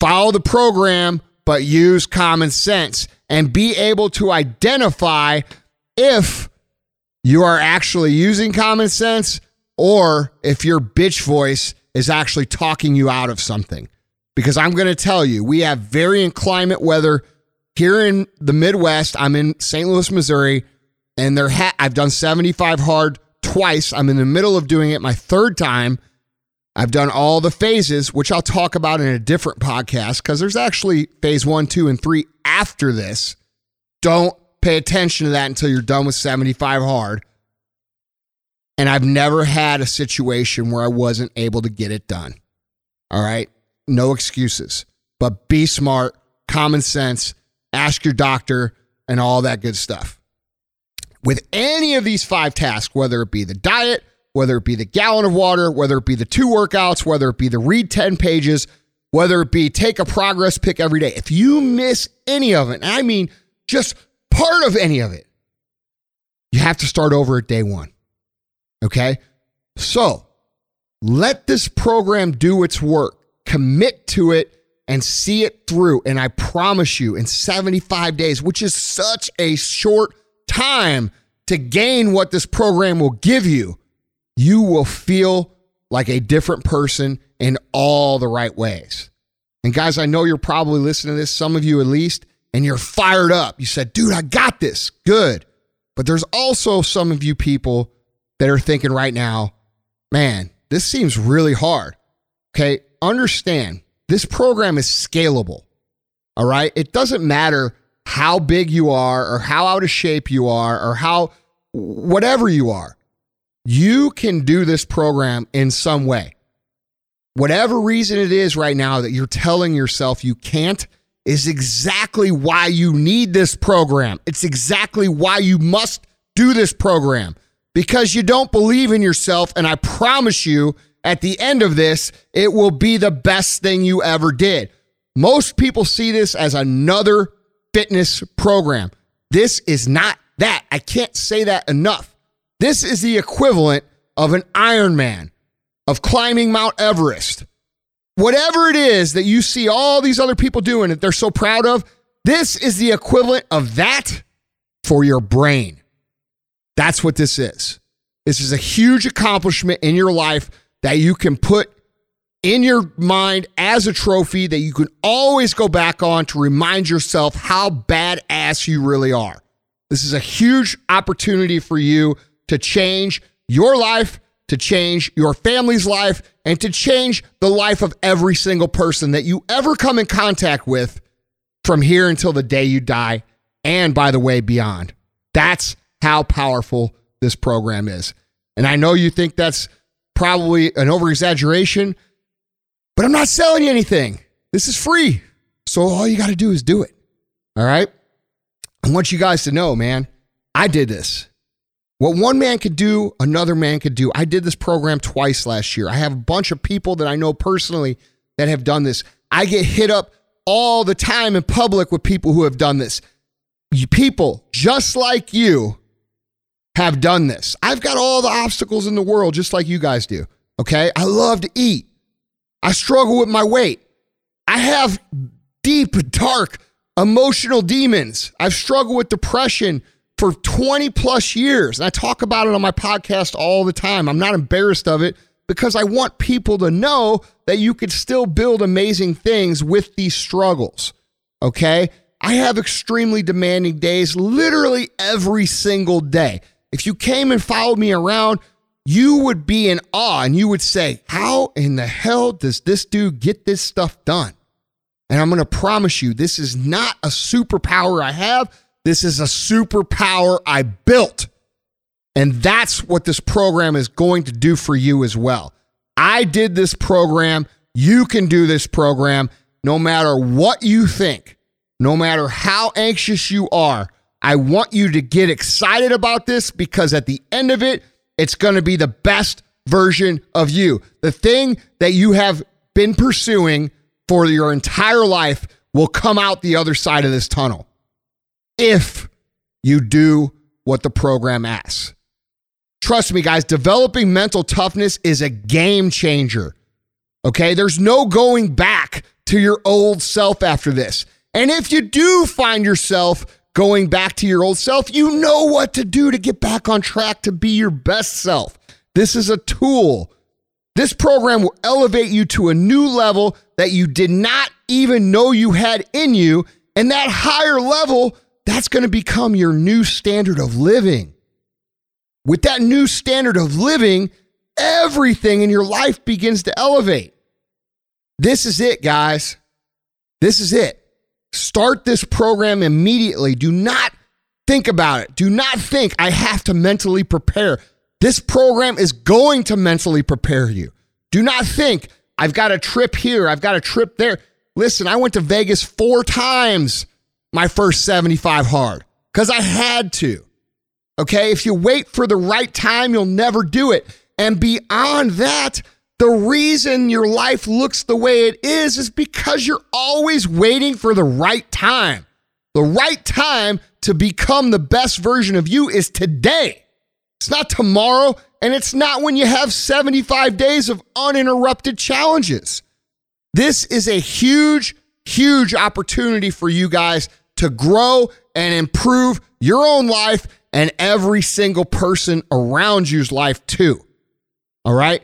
Follow the program, but use common sense and be able to identify if you are actually using common sense or if your bitch voice is actually talking you out of something. Because I'm going to tell you, we have varying climate weather here in the Midwest. I'm in St. Louis, Missouri, and there ha- I've done 75 hard twice. I'm in the middle of doing it my third time. I've done all the phases, which I'll talk about in a different podcast because there's actually phase one, two, and three after this. Don't pay attention to that until you're done with 75 hard. And I've never had a situation where I wasn't able to get it done. All right. No excuses, but be smart, common sense, ask your doctor, and all that good stuff. With any of these five tasks, whether it be the diet, whether it be the gallon of water, whether it be the two workouts, whether it be the read 10 pages, whether it be take a progress pic every day, if you miss any of it, I mean just part of any of it, you have to start over at day one. Okay. So let this program do its work, commit to it, and see it through. And I promise you, in 75 days, which is such a short time to gain what this program will give you, you will feel like a different person in all the right ways. And guys, I know you're probably listening to this, some of you at least, and you're fired up. You said, dude, I got this. Good. But there's also some of you people that are thinking right now, man, this seems really hard. Okay. Understand this program is scalable. All right. It doesn't matter how big you are or how out of shape you are or how whatever you are. You can do this program in some way. Whatever reason it is right now that you're telling yourself you can't is exactly why you need this program. It's exactly why you must do this program because you don't believe in yourself. And I promise you, at the end of this, it will be the best thing you ever did. Most people see this as another fitness program. This is not that. I can't say that enough. This is the equivalent of an Ironman, of climbing Mount Everest. Whatever it is that you see all these other people doing that they're so proud of, this is the equivalent of that for your brain. That's what this is. This is a huge accomplishment in your life that you can put in your mind as a trophy that you can always go back on to remind yourself how badass you really are. This is a huge opportunity for you to change your life, to change your family's life, and to change the life of every single person that you ever come in contact with from here until the day you die. And by the way, beyond. That's how powerful this program is. And I know you think that's probably an over exaggeration, but I'm not selling you anything. This is free. So all you got to do is do it. All right. I want you guys to know, man, I did this. What one man could do, another man could do. I did this program twice last year. I have a bunch of people that I know personally that have done this. I get hit up all the time in public with people who have done this. People just like you have done this. I've got all the obstacles in the world, just like you guys do. Okay. I love to eat. I struggle with my weight. I have deep, dark emotional demons. I've struggled with depression for 20 plus years. And I talk about it on my podcast all the time. I'm not embarrassed of it because I want people to know that you could still build amazing things with these struggles. Okay. I have extremely demanding days literally every single day. If you came and followed me around, you would be in awe and you would say, How in the hell does this dude get this stuff done? And I'm going to promise you, this is not a superpower I have. This is a superpower I built. And that's what this program is going to do for you as well. I did this program. You can do this program no matter what you think, no matter how anxious you are. I want you to get excited about this because at the end of it, it's going to be the best version of you. The thing that you have been pursuing for your entire life will come out the other side of this tunnel if you do what the program asks. Trust me, guys, developing mental toughness is a game changer. Okay, there's no going back to your old self after this. And if you do find yourself going back to your old self, you know what to do to get back on track to be your best self. This is a tool. This program will elevate you to a new level that you did not even know you had in you. And that higher level, that's going to become your new standard of living. With that new standard of living, everything in your life begins to elevate. This is it, guys. This is it. Start this program immediately. Do not think about it. Do not think I have to mentally prepare. This program is going to mentally prepare you. Do not think I've got a trip here, I've got a trip there. Listen, I went to Vegas four times my first 75 hard because I had to. Okay. If you wait for the right time, you'll never do it. And beyond that, the reason your life looks the way it is is because you're always waiting for the right time. The right time to become the best version of you is today. It's not tomorrow, and it's not when you have 75 days of uninterrupted challenges. This is a huge, huge opportunity for you guys to grow and improve your own life and every single person around you's life, too. All right?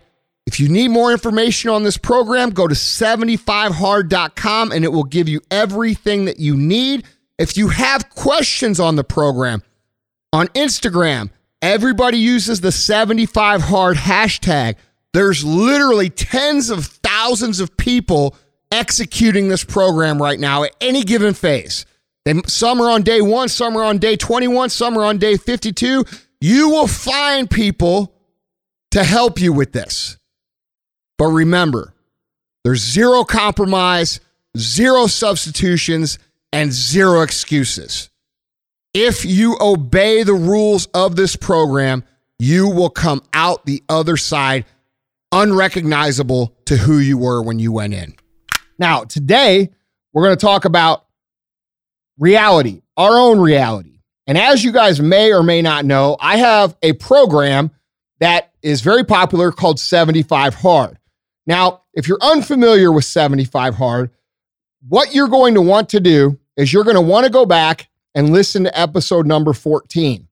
If you need more information on this program, go to 75hard.com and it will give you everything that you need. If you have questions on the program, on Instagram, everybody uses the 75hard hashtag. There's literally tens of thousands of people executing this program right now at any given phase. They, some are on day one, some are on day 21, some are on day 52. You will find people to help you with this. But remember, there's zero compromise, zero substitutions, and zero excuses. If you obey the rules of this program, you will come out the other side unrecognizable to who you were when you went in. Now, today, we're going to talk about reality, our own reality. And as you guys may or may not know, I have a program that is very popular called 75 Hard. Now, if you're unfamiliar with 75 Hard, what you're going to want to do is you're going to want to go back and listen to episode number 14.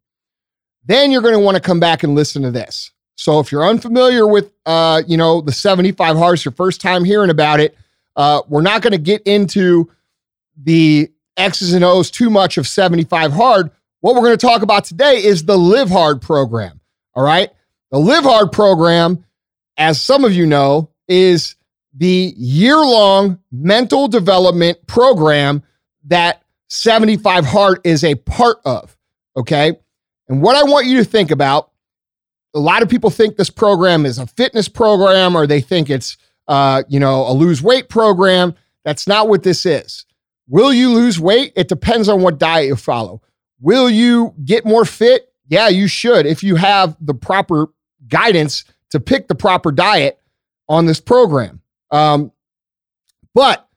Then you're going to want to come back and listen to this. So if you're unfamiliar with, uh, you know, the 75 Hard, your first time hearing about it, uh, we're not going to get into the X's and O's too much of 75 Hard. What we're going to talk about today is the Live Hard program. All right. The Live Hard program, as some of you know, is the year long mental development program that 75 Hard is a part of. Okay. And what I want you to think about a lot of people think this program is a fitness program or they think it's, uh, you know, a lose weight program. That's not what this is. Will you lose weight? It depends on what diet you follow. Will you get more fit? Yeah, you should if you have the proper guidance to pick the proper diet on this program. Um, but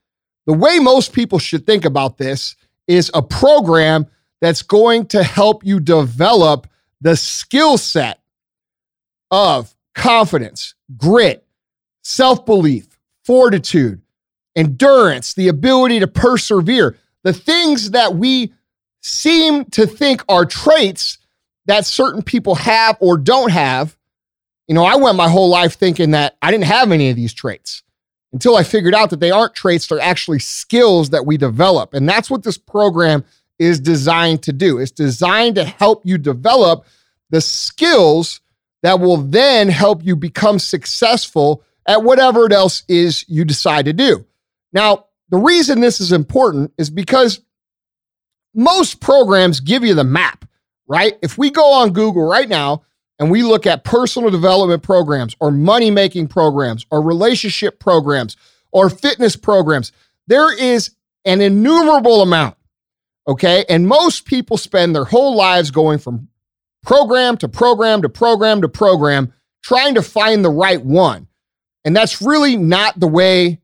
the way most people should think about this is a program that's going to help you develop the skill set of confidence, grit, self belief, fortitude, endurance, the ability to persevere, the things that we seem to think are traits that certain people have or don't have. You know, I went my whole life thinking that I didn't have any of these traits until I figured out that they aren't traits, they're actually skills that we develop. And that's what this program is designed to do. It's designed to help you develop the skills that will then help you become successful at whatever it else is you decide to do. Now, the reason this is important is because most programs give you the map, right? If we go on Google right now and we look at personal development programs or money making programs or relationship programs or fitness programs, there is an innumerable amount. Okay. And most people spend their whole lives going from program to program to program to program, trying to find the right one. And that's really not the way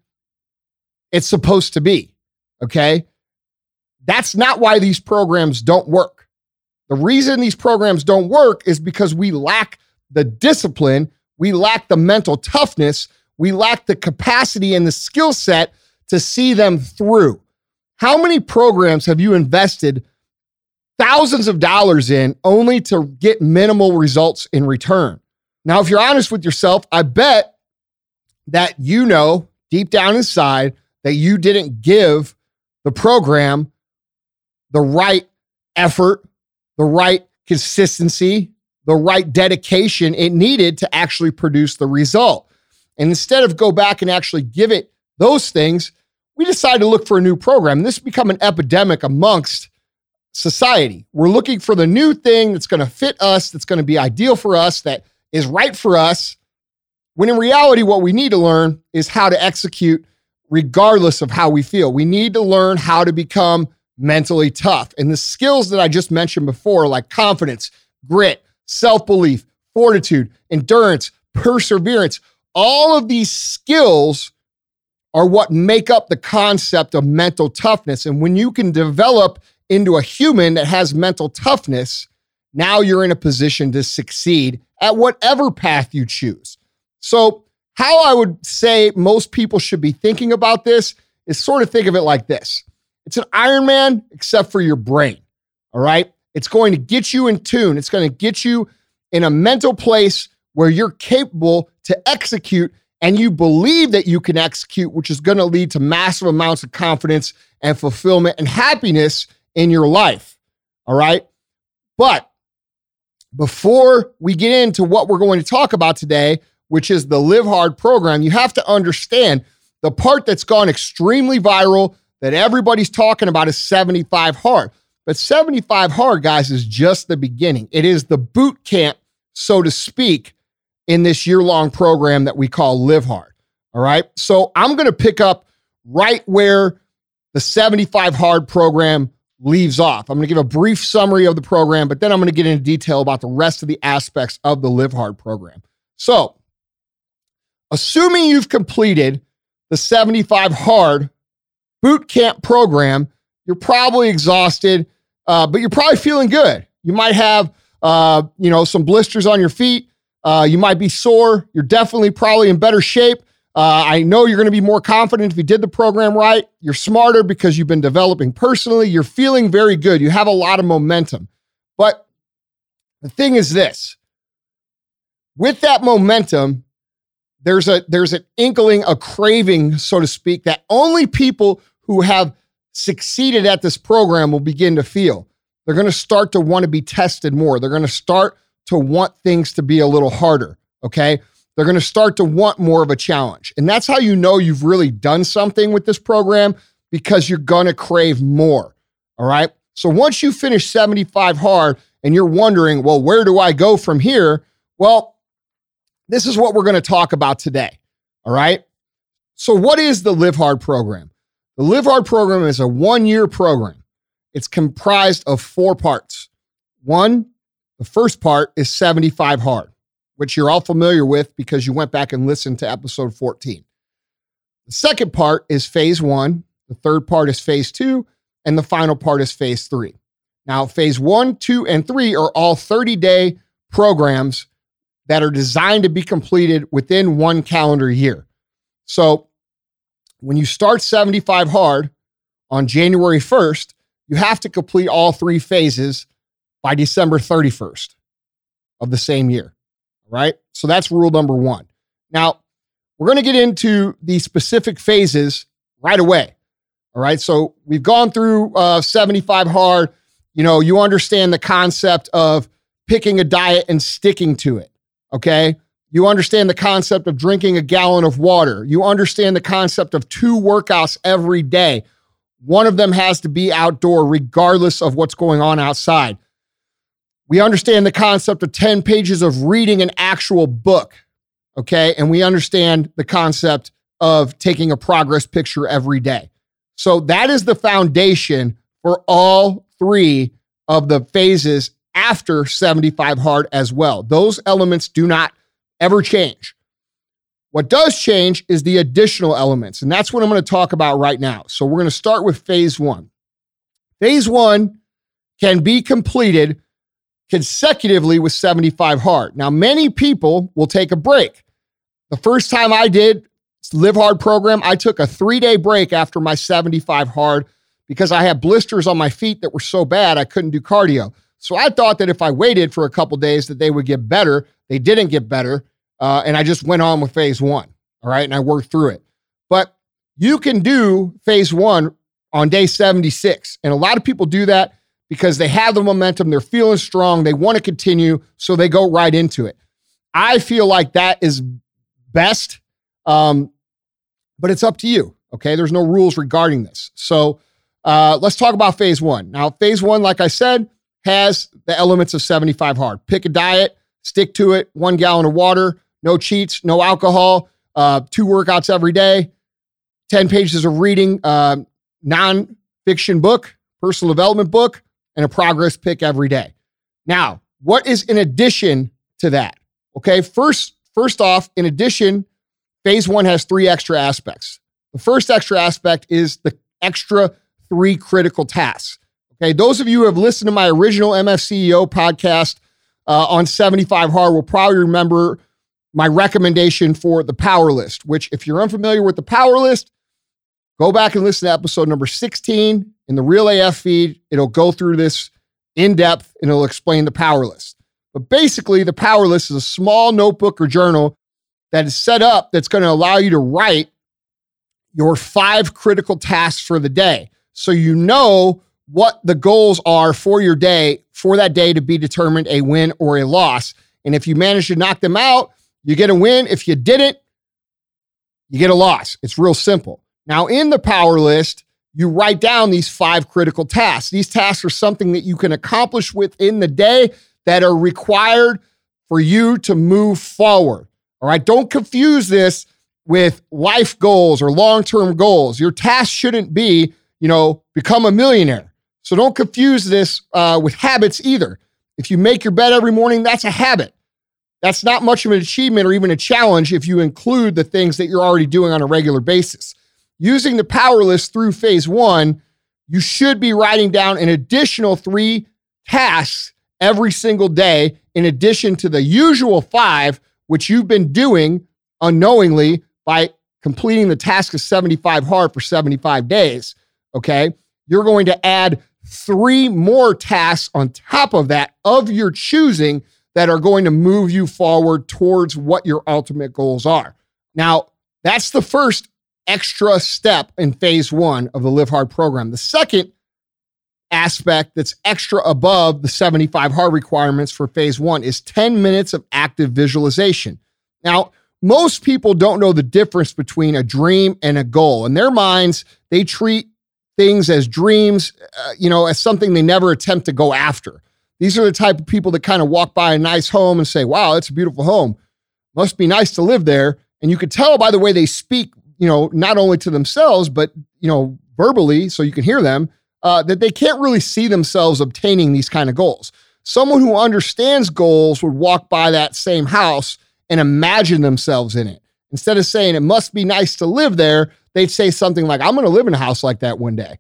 it's supposed to be. Okay. That's not why these programs don't work. The reason these programs don't work is because we lack the discipline, we lack the mental toughness, we lack the capacity and the skill set to see them through. How many programs have you invested thousands of dollars in only to get minimal results in return? Now, if you're honest with yourself, I bet that you know deep down inside that you didn't give the program the right effort, the right consistency, the right dedication it needed to actually produce the result. And instead of go back and actually give it those things, we decided to look for a new program. This become an epidemic amongst society. We're looking for the new thing that's going to fit us, that's going to be ideal for us, that is right for us. When in reality, what we need to learn is how to execute regardless of how we feel. We need to learn how to become mentally tough. And the skills that I just mentioned before, like confidence, grit, self belief, fortitude, endurance, perseverance, all of these skills are what make up the concept of mental toughness. And when you can develop into a human that has mental toughness, now you're in a position to succeed at whatever path you choose. So, how I would say most people should be thinking about this is sort of think of it like this it's an Iron Man, except for your brain. All right. It's going to get you in tune, it's going to get you in a mental place where you're capable to execute and you believe that you can execute, which is going to lead to massive amounts of confidence and fulfillment and happiness in your life. All right. But before we get into what we're going to talk about today, which is the Live Hard program, you have to understand the part that's gone extremely viral that everybody's talking about is 75 Hard. But 75 Hard, guys, is just the beginning. It is the boot camp, so to speak, in this year long program that we call Live Hard. All right. So I'm going to pick up right where the 75 Hard program leaves off. I'm going to give a brief summary of the program, but then I'm going to get into detail about the rest of the aspects of the Live Hard program. So, assuming you've completed the 75 hard boot camp program, you're probably exhausted, uh, but you're probably feeling good. You might have, uh, you know, some blisters on your feet. Uh, you might be sore. You're definitely probably in better shape. Uh, I know you're going to be more confident if you did the program right. You're smarter because you've been developing personally. You're feeling very good. You have a lot of momentum. But the thing is this with that momentum, there's a there's an inkling, a craving, so to speak, that only people who have succeeded at this program will begin to feel. They're going to start to want to be tested more. They're going to start to want things to be a little harder. Okay. They're going to start to want more of a challenge. And that's how you know you've really done something with this program because you're going to crave more. All right. So once you finish 75 hard and you're wondering, well, where do I go from here? Well, this is what we're going to talk about today. All right. So, what is the Live Hard program? The Live Hard program is a one year program. It's comprised of four parts. One, the first part is 75 Hard, which you're all familiar with because you went back and listened to episode 14. The second part is phase one. The third part is phase two. And the final part is phase three. Now, phase one, two, and three are all 30 day programs that are designed to be completed within one calendar year. So when you start 75 hard on January 1st, you have to complete all three phases by December 31st of the same year. Right. So that's rule number one. Now, we're going to get into the specific phases right away. All right. So we've gone through uh, 75 hard. You know, you understand the concept of picking a diet and sticking to it. Okay. You understand the concept of drinking a gallon of water. You understand the concept of two workouts every day. One of them has to be outdoor, regardless of what's going on outside. We understand the concept of 10 pages of reading an actual book. Okay. And we understand the concept of taking a progress picture every day. So that is the foundation for all three of the phases after 75 hard as well. Those elements do not ever change. What does change is the additional elements, and that's what I'm going to talk about right now. So we're going to start with phase one. Phase one can be completed consecutively with 75 hard. Now, many people will take a break. The first time I did Live Hard program, I took a three day break after my 75 hard because I had blisters on my feet that were so bad I couldn't do cardio. So I thought that if I waited for a couple days that they would get better. They didn't get better. Uh, and I just went on with phase one. All right. And I worked through it. But you can do phase one on day 76. And a lot of people do that because they have the momentum, they're feeling strong, they want to continue, so they go right into it. I feel like that is best, um, but it's up to you. Okay. There's no rules regarding this. So uh, let's talk about phase one. Now, phase one, like I said, has the elements of 75 hard. Pick a diet, stick to it, one gallon of water, no cheats, no alcohol, uh, two workouts every day, 10 pages of reading, uh, non-fiction book, personal development book, and a progress pic every day. Now, what is in addition to that? Okay, first, first off, in addition, phase one has three extra aspects. The first extra aspect is the extra three critical tasks. Okay, those of you who have listened to my original MFCEO podcast uh, on 75 Hard will probably remember my recommendation for the power list, which, if you're unfamiliar with the power list, go back and listen to episode number 16 in the Real AF feed. It'll go through this in depth and it'll explain the power list. But basically, the power list is a small notebook or journal that is set up that's going to allow you to write your five critical tasks for the day. So you know what the goals are for your day, for that day to be determined a win or a loss. And if you manage to knock them out, you get a win. If you didn't, you get a loss. It's real simple. Now, in the power list, you write down these five critical tasks. These tasks are something that you can accomplish within the day that are required for you to move forward. All right. Don't confuse this with life goals or long term goals. Your task shouldn't be, you know, become a millionaire. So don't confuse this uh, with habits either. If you make your bed every morning, that's a habit. That's not much of an achievement or even a challenge if you include the things that you're already doing on a regular basis. Using the power list through phase one, you should be writing down an additional three tasks every single day, in addition to the usual five, which you've been doing unknowingly by completing the task of 75 hard for 75 days. Okay. You're going to add three more tasks on top of that of your choosing that are going to move you forward towards what your ultimate goals are. Now, that's the first extra step in phase one of the Live Hard program. The second aspect that's extra above the 75 hard requirements for phase one is 10 minutes of active visualization. Now, most people don't know the difference between a dream and a goal. In their minds, they treat things as dreams, uh, you know, as something they never attempt to go after. These are the type of people that kind of walk by a nice home and say, wow, it's a beautiful home. Must be nice to live there. And you could tell by the way they speak, you know, not only to themselves, but, you know, verbally, so you can hear them, uh, that they can't really see themselves obtaining these kind of goals. Someone who understands goals would walk by that same house and imagine themselves in it. Instead of saying it must be nice to live there, they'd say something like, I'm going to live in a house like that one day.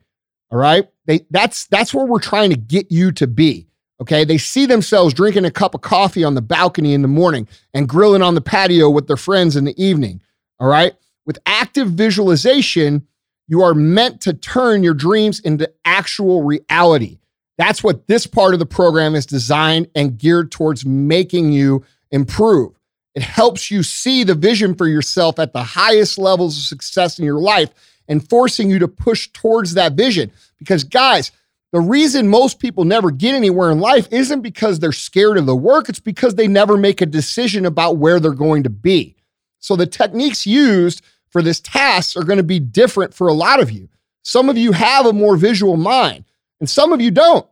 All right. They, that's, that's where we're trying to get you to be. Okay. They see themselves drinking a cup of coffee on the balcony in the morning and grilling on the patio with their friends in the evening. All right. With active visualization, you are meant to turn your dreams into actual reality. That's what this part of the program is designed and geared towards making you improve. It helps you see the vision for yourself at the highest levels of success in your life and forcing you to push towards that vision. Because, guys, the reason most people never get anywhere in life isn't because they're scared of the work, it's because they never make a decision about where they're going to be. So, the techniques used for this task are going to be different for a lot of you. Some of you have a more visual mind, and some of you don't.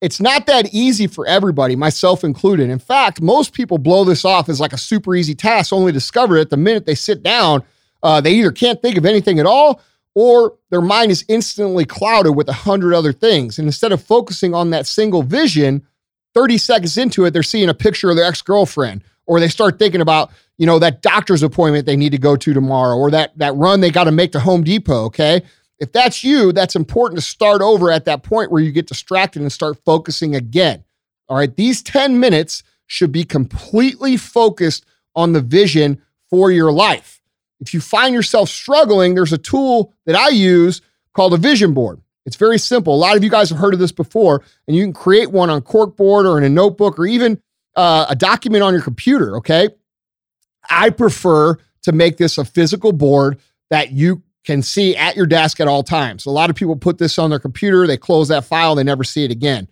It's not that easy for everybody, myself included. In fact, most people blow this off as like a super easy task, only discover it the minute they sit down. Uh, they either can't think of anything at all or their mind is instantly clouded with a hundred other things. And instead of focusing on that single vision, 30 seconds into it, they're seeing a picture of their ex girlfriend, or they start thinking about, you know, that doctor's appointment they need to go to tomorrow, or that, that run they got to make to Home Depot. Okay. If that's you, that's important to start over at that point where you get distracted and start focusing again. All right. These 10 minutes should be completely focused on the vision for your life. If you find yourself struggling, there's a tool that I use called a vision board. It's very simple. A lot of you guys have heard of this before, and you can create one on corkboard or in a notebook or even uh, a document on your computer. Okay. I prefer to make this a physical board that you can see at your desk at all times. A lot of people put this on their computer, they close that file, they never see it again.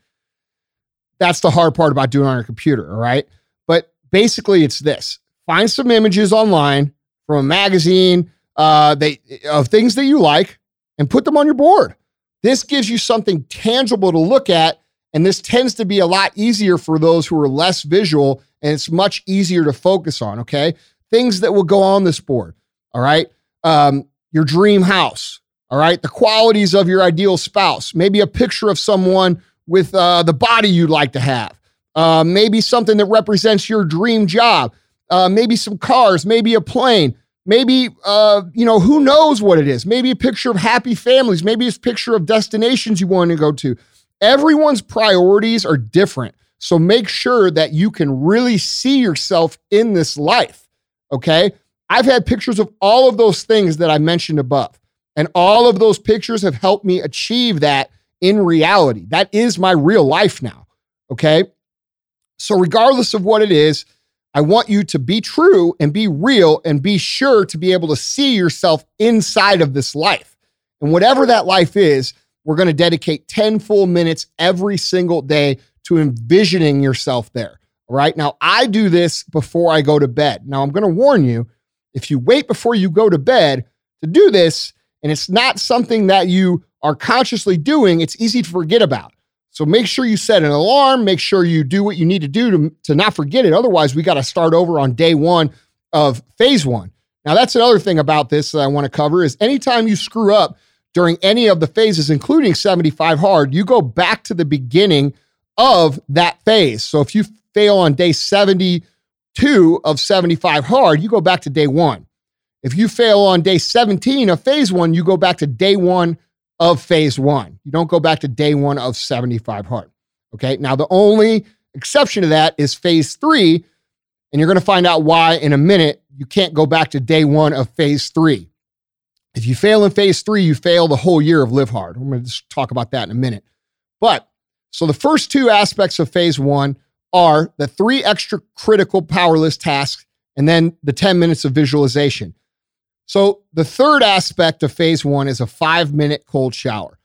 That's the hard part about doing it on your computer, all right? But basically, it's this find some images online from a magazine uh, they, of things that you like and put them on your board. This gives you something tangible to look at. And this tends to be a lot easier for those who are less visual and it's much easier to focus on. Okay. Things that will go on this board. All right. Um, your dream house. All right. The qualities of your ideal spouse. Maybe a picture of someone with uh, the body you'd like to have. Uh, maybe something that represents your dream job. Uh, maybe some cars. Maybe a plane. Maybe, uh, you know, who knows what it is. Maybe a picture of happy families. Maybe it's a picture of destinations you want to go to. Everyone's priorities are different. So make sure that you can really see yourself in this life. Okay. I've had pictures of all of those things that I mentioned above, and all of those pictures have helped me achieve that in reality. That is my real life now. Okay. So, regardless of what it is, I want you to be true and be real and be sure to be able to see yourself inside of this life. And whatever that life is, we're going to dedicate 10 full minutes every single day to envisioning yourself there. All right. Now, I do this before I go to bed. Now, I'm going to warn you if you wait before you go to bed to do this, and it's not something that you are consciously doing, it's easy to forget about. So make sure you set an alarm, make sure you do what you need to do to, to not forget it. Otherwise, we got to start over on day one of phase one. Now, that's another thing about this that I want to cover is anytime you screw up during any of the phases, including 75 hard, you go back to the beginning of that phase. So if you fail on day 70, two of 75 hard, you go back to day one. If you fail on day 17 of phase one, you go back to day one of phase one. You don't go back to day one of 75 hard. Okay. Now, the only exception to that is phase three. And you're going to find out why in a minute. You can't go back to day one of phase three. If you fail in phase three, you fail the whole year of Live Hard. I'm going to just talk about that in a minute. But so the first two aspects of phase one are the three extra critical power list tasks and then the 10 minutes of visualization. So, the third aspect of phase one is a five minute cold shower.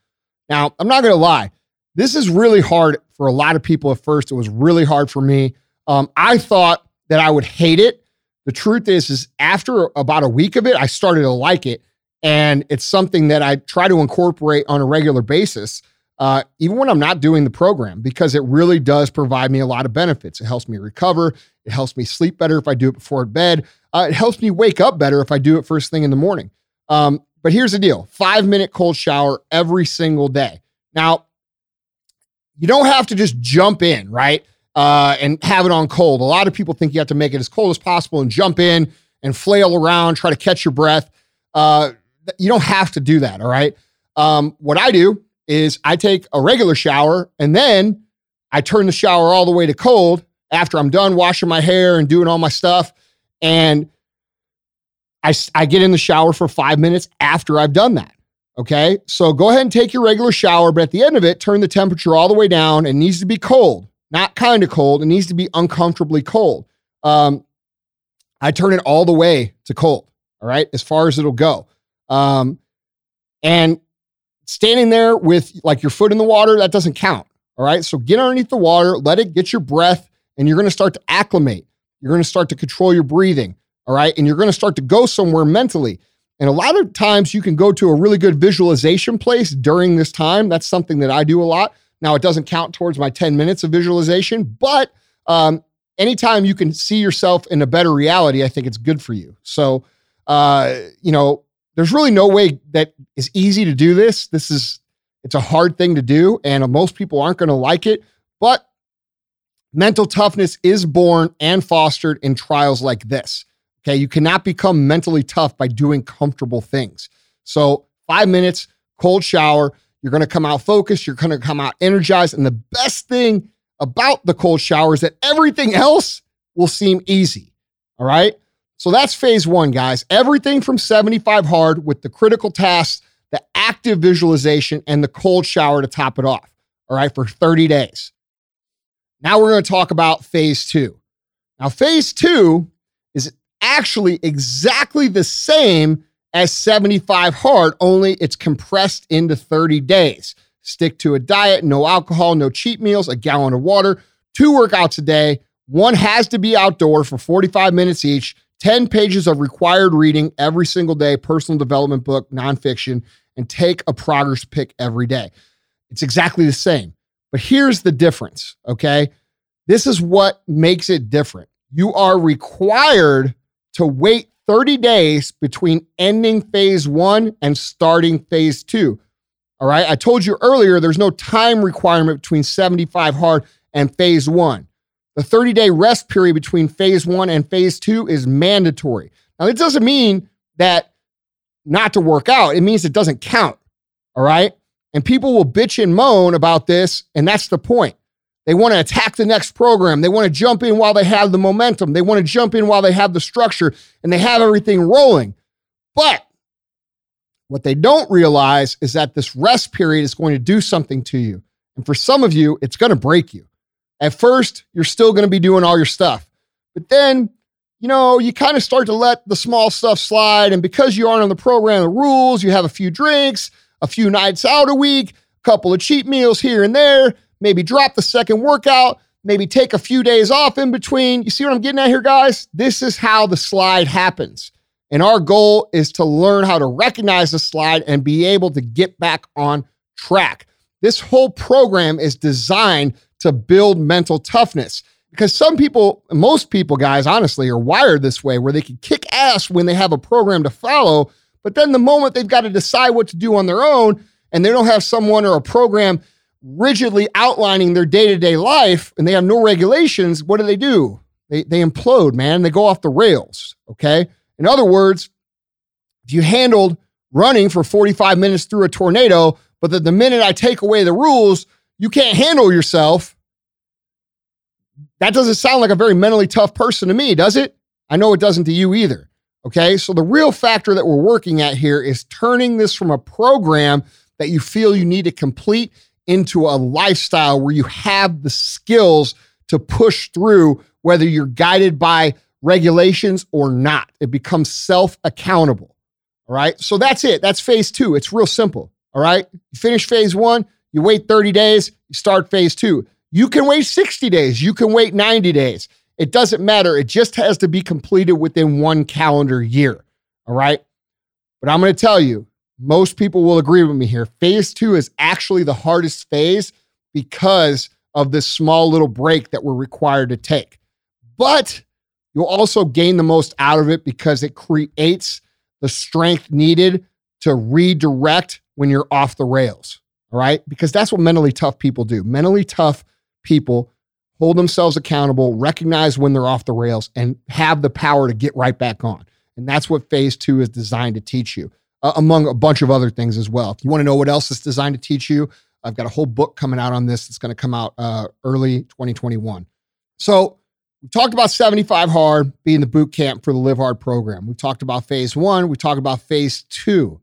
Now, I'm not going to lie, this is really hard for a lot of people at first. It was really hard for me. Um, I thought that I would hate it. The truth is, is after about a week of it, I started to like it. And it's something that I try to incorporate on a regular basis uh, even when I'm not doing the program, because it really does provide me a lot of benefits. It helps me recover. It helps me sleep better if I do it before bed. Uh, it helps me wake up better if I do it first thing in the morning. Um, but here's the deal five minute cold shower every single day. Now, you don't have to just jump in, right? Uh, and have it on cold. A lot of people think you have to make it as cold as possible and jump in and flail around, try to catch your breath. Uh, you don't have to do that, all right? Um, what I do is I take a regular shower and then I turn the shower all the way to cold after I'm done washing my hair and doing all my stuff. And I, I get in the shower for five minutes after I've done that. Okay. So go ahead and take your regular shower, but at the end of it, turn the temperature all the way down. It needs to be cold, not kind of cold. It needs to be uncomfortably cold. Um, I turn it all the way to cold. All right. As far as it'll go. Um, and standing there with like your foot in the water, that doesn't count. All right. So get underneath the water, let it get your breath, and you're going to start to acclimate. You're going to start to control your breathing. All right. And you're going to start to go somewhere mentally. And a lot of times you can go to a really good visualization place during this time. That's something that I do a lot. Now, it doesn't count towards my 10 minutes of visualization, but um, anytime you can see yourself in a better reality, I think it's good for you. So, uh, you know, there's really no way that is easy to do this. This is, it's a hard thing to do, and most people aren't going to like it. But mental toughness is born and fostered in trials like this. Okay. You cannot become mentally tough by doing comfortable things. So, five minutes, cold shower, you're going to come out focused, you're going to come out energized. And the best thing about the cold shower is that everything else will seem easy. All right. So that's phase one, guys. Everything from 75 hard with the critical tasks, the active visualization, and the cold shower to top it off. All right. For 30 days. Now we're going to talk about phase two. Now, phase two is actually exactly the same as 75 hard, only it's compressed into 30 days. Stick to a diet, no alcohol, no cheat meals, a gallon of water, two workouts a day. One has to be outdoor for 45 minutes each, 10 pages of required reading every single day, personal development book, nonfiction, and take a progress pic every day. It's exactly the same. But here's the difference, okay? This is what makes it different. You are required to wait 30 days between ending phase one and starting phase two. All right. I told you earlier there's no time requirement between 75 hard and phase one. The 30 day rest period between phase one and phase two is mandatory. Now, it doesn't mean that not to work out, it means it doesn't count. All right. And people will bitch and moan about this. And that's the point. They want to attack the next program. They want to jump in while they have the momentum. They want to jump in while they have the structure and they have everything rolling. But what they don't realize is that this rest period is going to do something to you. And for some of you, it's going to break you. At first, you're still going to be doing all your stuff. But then, you know, you kind of start to let the small stuff slide. And because you aren't on the program, the rules, you have a few drinks, a few nights out a week, a couple of cheat meals here and there maybe drop the second workout, maybe take a few days off in between. You see what I'm getting at here, guys? This is how the slide happens. And our goal is to learn how to recognize the slide and be able to get back on track. This whole program is designed to build mental toughness because some people, most people, guys, honestly, are wired this way where they can kick ass when they have a program to follow. But then the moment they've got to decide what to do on their own and they don't have someone or a program rigidly outlining their day to day life and they have no regulations, what do they do? They, they implode, man. They go off the rails. Okay. In other words, if you handled running for 45 minutes through a tornado, but that the minute I take away the rules, you can't handle yourself, that doesn't sound like a very mentally tough person to me, does it? I know it doesn't to you either. Okay. So the real factor that we're working at here is turning this from a program that you feel you need to complete into a lifestyle where you have the skills to push through, whether you're guided by regulations or not. It becomes self accountable. All right. So that's it. That's phase two. It's real simple. All right. You finish phase one, you wait 30 days, you start phase two. You can wait 60 days, you can wait 90 days. It doesn't matter. It just has to be completed within one calendar year. All right. But I'm going to tell you, most people will agree with me here. Phase two is actually the hardest phase because of this small little break that we're required to take. But you'll also gain the most out of it because it creates the strength needed to redirect when you're off the rails. All right. Because that's what mentally tough people do. Mentally tough people hold themselves accountable, recognize when they're off the rails, and have the power to get right back on. And that's what phase two is designed to teach you uh, among a bunch of other things as well. If you want to know what else it's designed to teach you, I've got a whole book coming out on this. It's going to come out uh, early 2021. So we talked about 75 hard being the boot camp for the Live Hard program. We talked about phase one. We talked about phase two.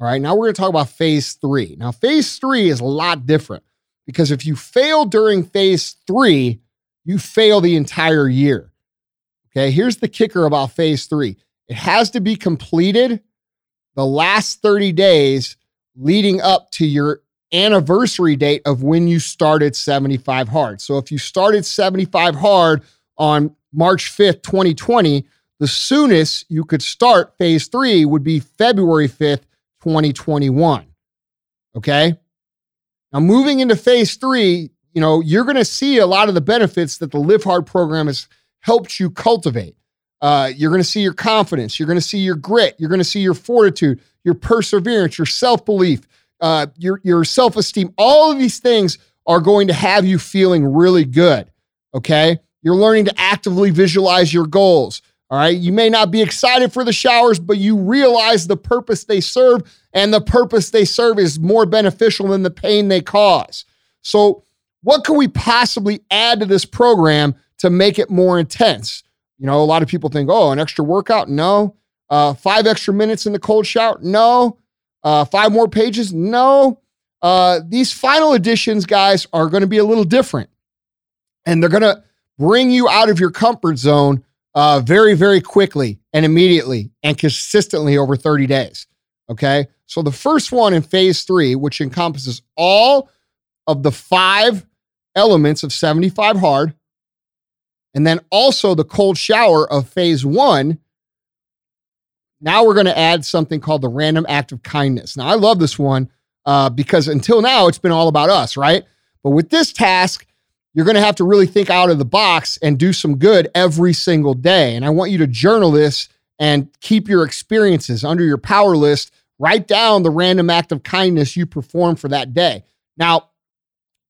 All right. Now we're going to talk about phase three. Now, phase three is a lot different because if you fail during phase three, you fail the entire year. Okay. Here's the kicker about phase three it has to be completed the last 30 days leading up to your anniversary date of when you started 75 hard. So if you started 75 hard on March 5th, 2020, the soonest you could start phase three would be February 5th, 2021. Okay. Now, moving into phase three, you know, you're going to see a lot of the benefits that the Live Hard program has helped you cultivate. Uh, you're going to see your confidence. You're going to see your grit. You're going to see your fortitude, your perseverance, your self belief, uh, your, your self esteem. All of these things are going to have you feeling really good. Okay. You're learning to actively visualize your goals. All right. You may not be excited for the showers, but you realize the purpose they serve, and the purpose they serve is more beneficial than the pain they cause. So, what can we possibly add to this program to make it more intense? You know, a lot of people think, oh, an extra workout? No. Uh, five extra minutes in the cold shower? No. Uh, five more pages? No. Uh, these final editions, guys, are going to be a little different. And they're going to bring you out of your comfort zone uh, very, very quickly and immediately and consistently over 30 days. Okay. So the first one in phase three, which encompasses all of the five elements of 75 hard, and then also the cold shower of phase one. Now we're going to add something called the random act of kindness. Now, I love this one uh, because until now it's been all about us, right? But with this task, you're going to have to really think out of the box and do some good every single day. And I want you to journal this and keep your experiences under your power list. Write down the random act of kindness you perform for that day. Now,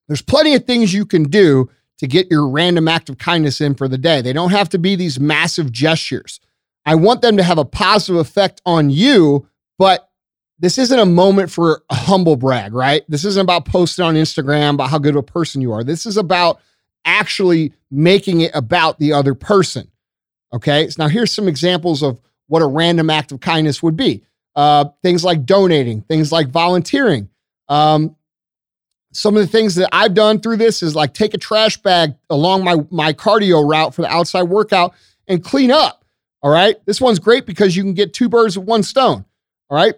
there's plenty of things you can do to get your random act of kindness in for the day. They don't have to be these massive gestures. I want them to have a positive effect on you, but this isn't a moment for a humble brag, right? This isn't about posting on Instagram about how good of a person you are. This is about actually making it about the other person. Okay. So now here's some examples of what a random act of kindness would be. Uh, things like donating, things like volunteering. Um, some of the things that I've done through this is like take a trash bag along my my cardio route for the outside workout and clean up. All right. This one's great because you can get two birds with one stone. All right.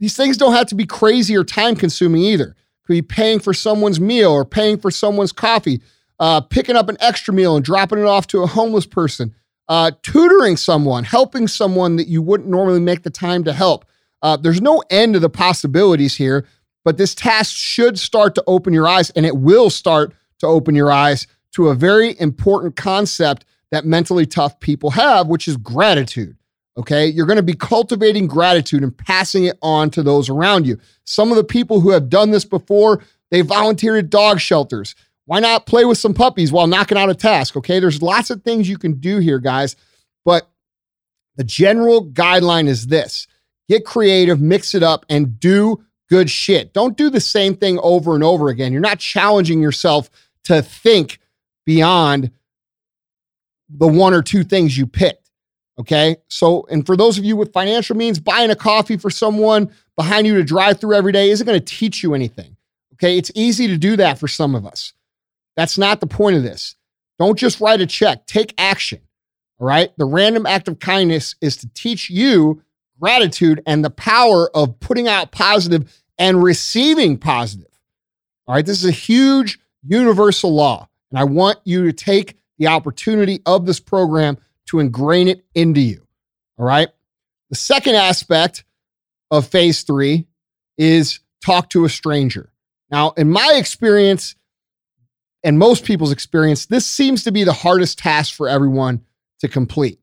These things don't have to be crazy or time consuming either. Could be paying for someone's meal or paying for someone's coffee, uh, picking up an extra meal and dropping it off to a homeless person, uh, tutoring someone, helping someone that you wouldn't normally make the time to help. Uh, there's no end to the possibilities here, but this task should start to open your eyes, and it will start to open your eyes to a very important concept that mentally tough people have, which is gratitude. Okay. You're going to be cultivating gratitude and passing it on to those around you. Some of the people who have done this before, they volunteered at dog shelters. Why not play with some puppies while knocking out a task? Okay. There's lots of things you can do here, guys. But the general guideline is this get creative, mix it up, and do good shit. Don't do the same thing over and over again. You're not challenging yourself to think beyond the one or two things you pick. Okay. So, and for those of you with financial means, buying a coffee for someone behind you to drive through every day isn't going to teach you anything. Okay. It's easy to do that for some of us. That's not the point of this. Don't just write a check, take action. All right. The random act of kindness is to teach you gratitude and the power of putting out positive and receiving positive. All right. This is a huge universal law. And I want you to take the opportunity of this program to ingrain it into you. All right. The second aspect of phase three is talk to a stranger. Now, in my experience and most people's experience, this seems to be the hardest task for everyone to complete.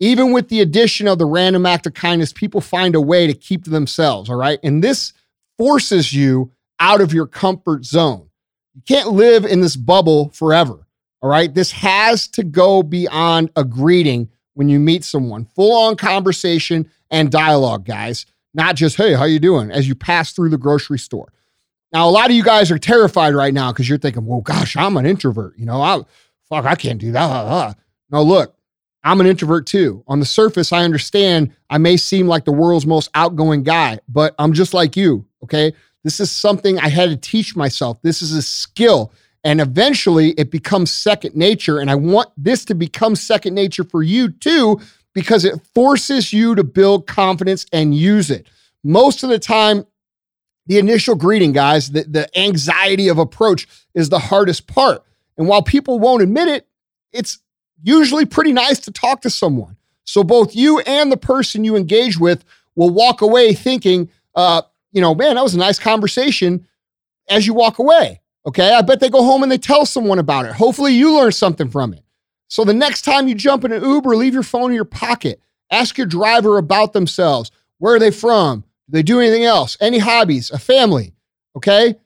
Even with the addition of the random act of kindness, people find a way to keep to themselves. All right. And this forces you out of your comfort zone. You can't live in this bubble forever. All right. This has to go beyond a greeting when you meet someone. Full on conversation and dialogue, guys. Not just, hey, how you doing? As you pass through the grocery store. Now, a lot of you guys are terrified right now because you're thinking, well, gosh, I'm an introvert. You know, I, fuck, I can't do that. No, look, I'm an introvert too. On the surface, I understand I may seem like the world's most outgoing guy, but I'm just like you. Okay. This is something I had to teach myself. This is a skill. And eventually it becomes second nature. And I want this to become second nature for you too, because it forces you to build confidence and use it. Most of the time, the initial greeting, guys, the, the anxiety of approach is the hardest part. And while people won't admit it, it's usually pretty nice to talk to someone. So both you and the person you engage with will walk away thinking, uh, you know, man, that was a nice conversation as you walk away. Okay. I bet they go home and they tell someone about it. Hopefully you learn something from it. So the next time you jump in an Uber, leave your phone in your pocket. Ask your driver about themselves. Where are they from? Do they do anything else? Any hobbies? A family? Okay.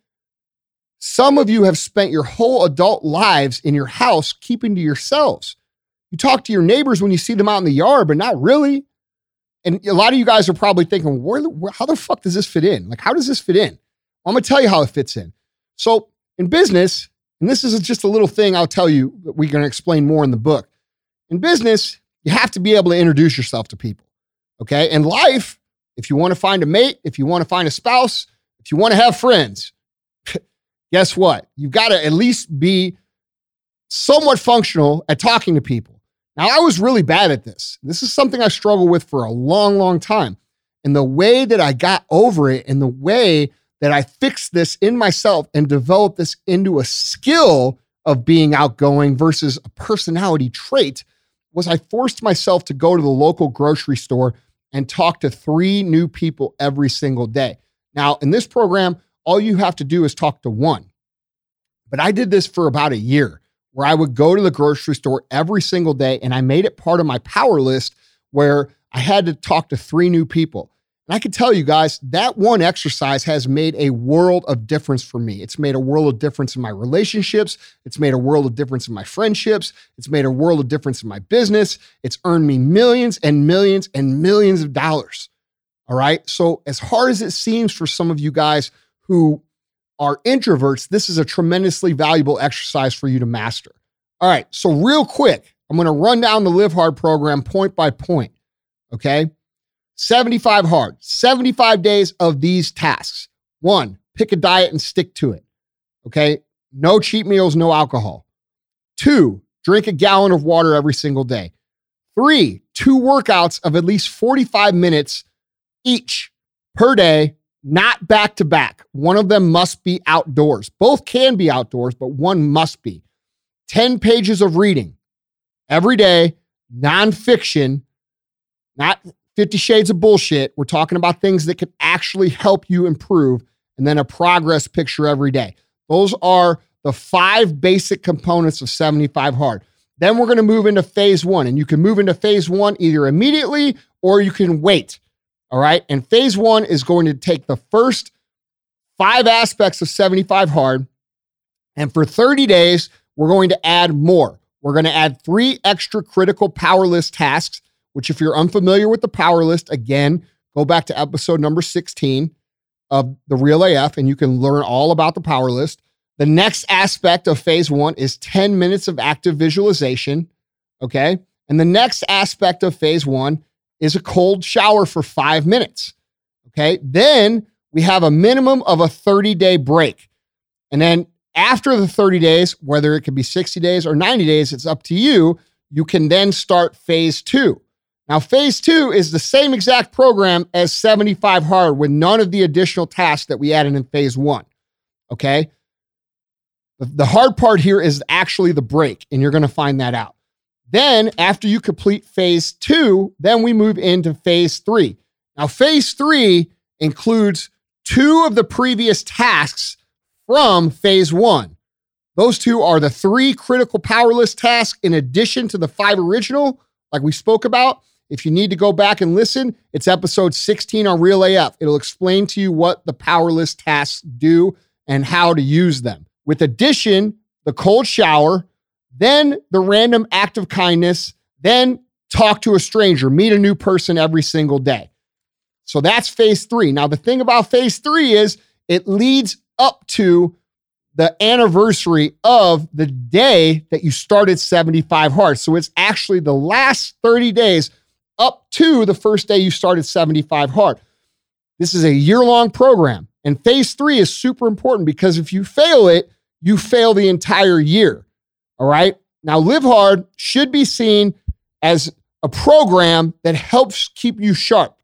Some of you have spent your whole adult lives in your house keeping to yourselves. You talk to your neighbors when you see them out in the yard, but not really. And a lot of you guys are probably thinking, where, where how the fuck does this fit in? Like, how does this fit in? Well, I'm going to tell you how it fits in. So, in business, and this is just a little thing I'll tell you that we're going to explain more in the book. In business, you have to be able to introduce yourself to people. Okay. In life, if you want to find a mate, if you want to find a spouse, if you want to have friends, guess what? You've got to at least be somewhat functional at talking to people. Now, I was really bad at this. This is something I struggled with for a long, long time. And the way that I got over it and the way that I fixed this in myself and developed this into a skill of being outgoing versus a personality trait was I forced myself to go to the local grocery store and talk to three new people every single day. Now, in this program, all you have to do is talk to one. But I did this for about a year where I would go to the grocery store every single day and I made it part of my power list where I had to talk to three new people. And I can tell you guys, that one exercise has made a world of difference for me. It's made a world of difference in my relationships. It's made a world of difference in my friendships. It's made a world of difference in my business. It's earned me millions and millions and millions of dollars. All right. So, as hard as it seems for some of you guys who are introverts, this is a tremendously valuable exercise for you to master. All right. So, real quick, I'm going to run down the Live Hard program point by point. Okay. 75 hard, 75 days of these tasks. One, pick a diet and stick to it. Okay. No cheat meals, no alcohol. Two, drink a gallon of water every single day. Three, two workouts of at least 45 minutes each per day, not back to back. One of them must be outdoors. Both can be outdoors, but one must be. 10 pages of reading every day, nonfiction, not 50 shades of bullshit. We're talking about things that can actually help you improve, and then a progress picture every day. Those are the five basic components of 75 hard. Then we're going to move into phase one, and you can move into phase one either immediately or you can wait. All right. And phase one is going to take the first five aspects of 75 hard. And for 30 days, we're going to add more. We're going to add three extra critical power list tasks which, if you're unfamiliar with the power list, again, go back to episode number 16 of the Real AF and you can learn all about the power list. The next aspect of phase one is 10 minutes of active visualization. Okay. And the next aspect of phase one is a cold shower for five minutes. Okay. Then we have a minimum of a 30 day break. And then after the 30 days, whether it could be 60 days or 90 days, it's up to you. You can then start phase two. Now, phase two is the same exact program as 75 hard with none of the additional tasks that we added in phase one. Okay. The hard part here is actually the break, and you're going to find that out. Then, after you complete phase two, then we move into phase three. Now, phase three includes two of the previous tasks from phase one. Those two are the three critical power list tasks in addition to the five original, like we spoke about. If you need to go back and listen, it's episode 16 on Real AF. It'll explain to you what the power list tasks do and how to use them. With addition, the cold shower, then the random act of kindness, then talk to a stranger, meet a new person every single day. So that's phase three. Now, the thing about phase three is it leads up to the anniversary of the day that you started 75 Hearts. So it's actually the last 30 days up to the first day you started 75 hard. This is a year long program. And phase three is super important because if you fail it, you fail the entire year. All right. Now, Live Hard should be seen as a program that helps keep you sharp.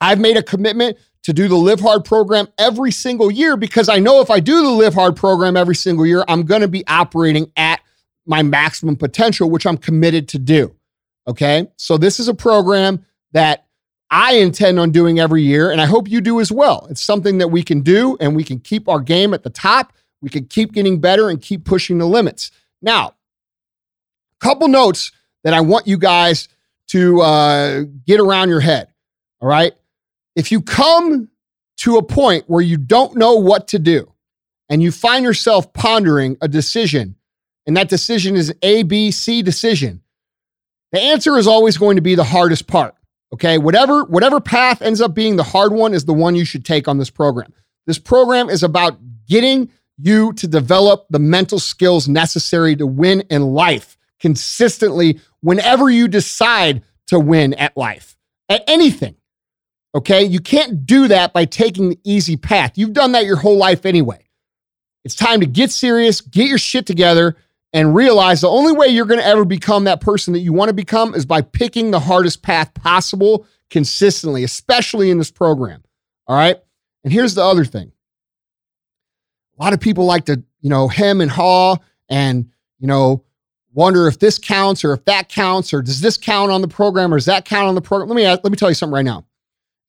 I've made a commitment to do the Live Hard program every single year because I know if I do the Live Hard program every single year, I'm going to be operating at my maximum potential, which I'm committed to do. Okay. So this is a program that I intend on doing every year, and I hope you do as well. It's something that we can do, and we can keep our game at the top. We can keep getting better and keep pushing the limits. Now, a couple notes that I want you guys to uh, get around your head. All right. If you come to a point where you don't know what to do and you find yourself pondering a decision, and that decision is A, B, C decision, the answer is always going to be the hardest part. Okay, whatever whatever path ends up being the hard one is the one you should take on this program. This program is about getting you to develop the mental skills necessary to win in life consistently whenever you decide to win at life, at anything. Okay, you can't do that by taking the easy path. You've done that your whole life anyway. It's time to get serious, get your shit together, and realize the only way you're going to ever become that person that you want to become is by picking the hardest path possible consistently, especially in this program. All right. And here's the other thing a lot of people like to, you know, hem and haw and, you know, wonder if this counts or if that counts or does this count on the program or does that count on the program? Let me let me tell you something right now.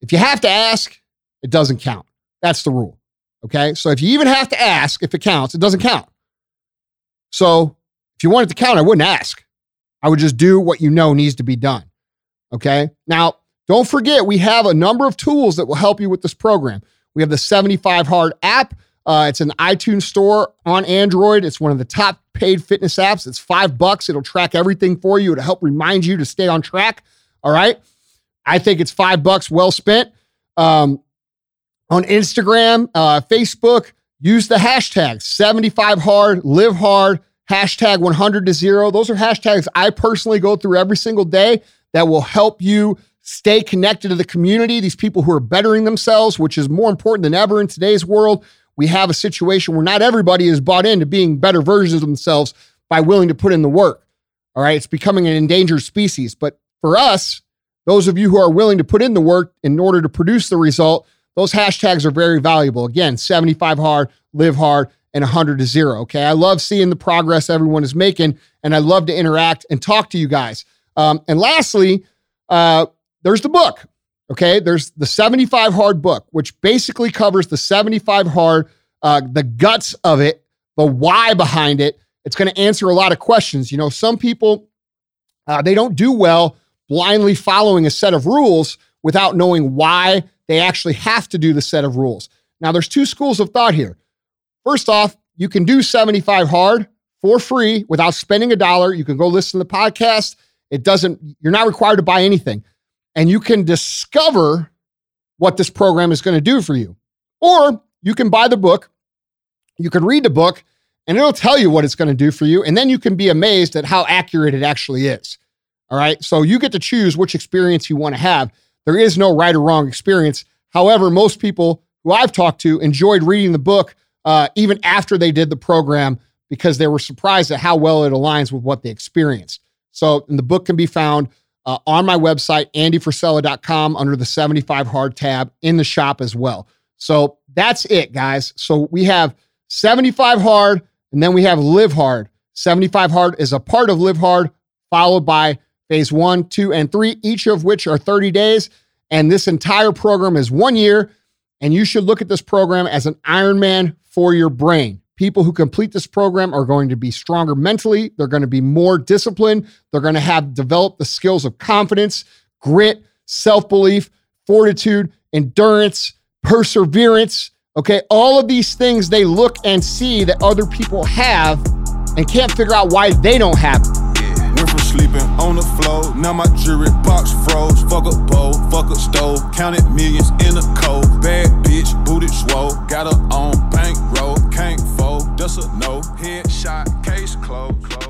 If you have to ask, it doesn't count. That's the rule. Okay. So if you even have to ask if it counts, it doesn't count. So if you wanted to count, I wouldn't ask. I would just do what you know needs to be done. Okay. Now, don't forget, we have a number of tools that will help you with this program. We have the 75 Hard app. Uh, it's an iTunes store on Android. It's one of the top paid fitness apps. It's five bucks. It'll track everything for you. It'll help remind you to stay on track. All right. I think it's five bucks well spent. Um, on Instagram, uh, Facebook, use the hashtag 75 hard, live hard, hashtag 100 to zero. Those are hashtags I personally go through every single day that will help you stay connected to the community, these people who are bettering themselves, which is more important than ever in today's world. We have a situation where not everybody is bought into being better versions of themselves by willing to put in the work. All right. It's becoming an endangered species. But for us, those of you who are willing to put in the work in order to produce the result, those hashtags are very valuable. Again, 75 hard, live hard, and 100 to zero. Okay. I love seeing the progress everyone is making, and I love to interact and talk to you guys. Um, and lastly, uh, there's the book. Okay. There's the 75 hard book, which basically covers the 75 hard, uh, the guts of it, the why behind it. It's going to answer a lot of questions. You know, some people, uh, they don't do well blindly following a set of rules without knowing why they actually have to do the set of rules. Now, there's two schools of thought here. First off, you can do 75 hard for free without spending a dollar. You can go listen to the podcast. It doesn't, you're not required to buy anything. And you can discover what this program is going to do for you. Or you can buy the book, you can read the book, and it'll tell you what it's going to do for you. And then you can be amazed at how accurate it actually is. All right. So you get to choose which experience you want to have. There is no right or wrong experience. However, most people who I've talked to enjoyed reading the book uh, even after they did the program because they were surprised at how well it aligns with what they experienced. So, the book can be found uh, on my website, andyfrisella.com, under the 75 hard tab in the shop as well. So, that's it, guys. So, we have 75 hard and then we have live hard. 75 hard is a part of live hard, followed by phase one, two, and three, each of which are 30 days. And this entire program is one year. And you should look at this program as an Ironman for your brain. People who complete this program are going to be stronger mentally. They're going to be more disciplined. They're going to have developed the skills of confidence, grit, self belief, fortitude, endurance, perseverance. Okay. All of these things they look and see that other people have and can't figure out why they don't have. From sleeping on the floor, now my jewelry box froze. Fuck a bowl, fuck a stove, counted millions in a cold. Bad bitch, booted swole, got her on bankroll, can't fold, that's a no. Headshot, case closed.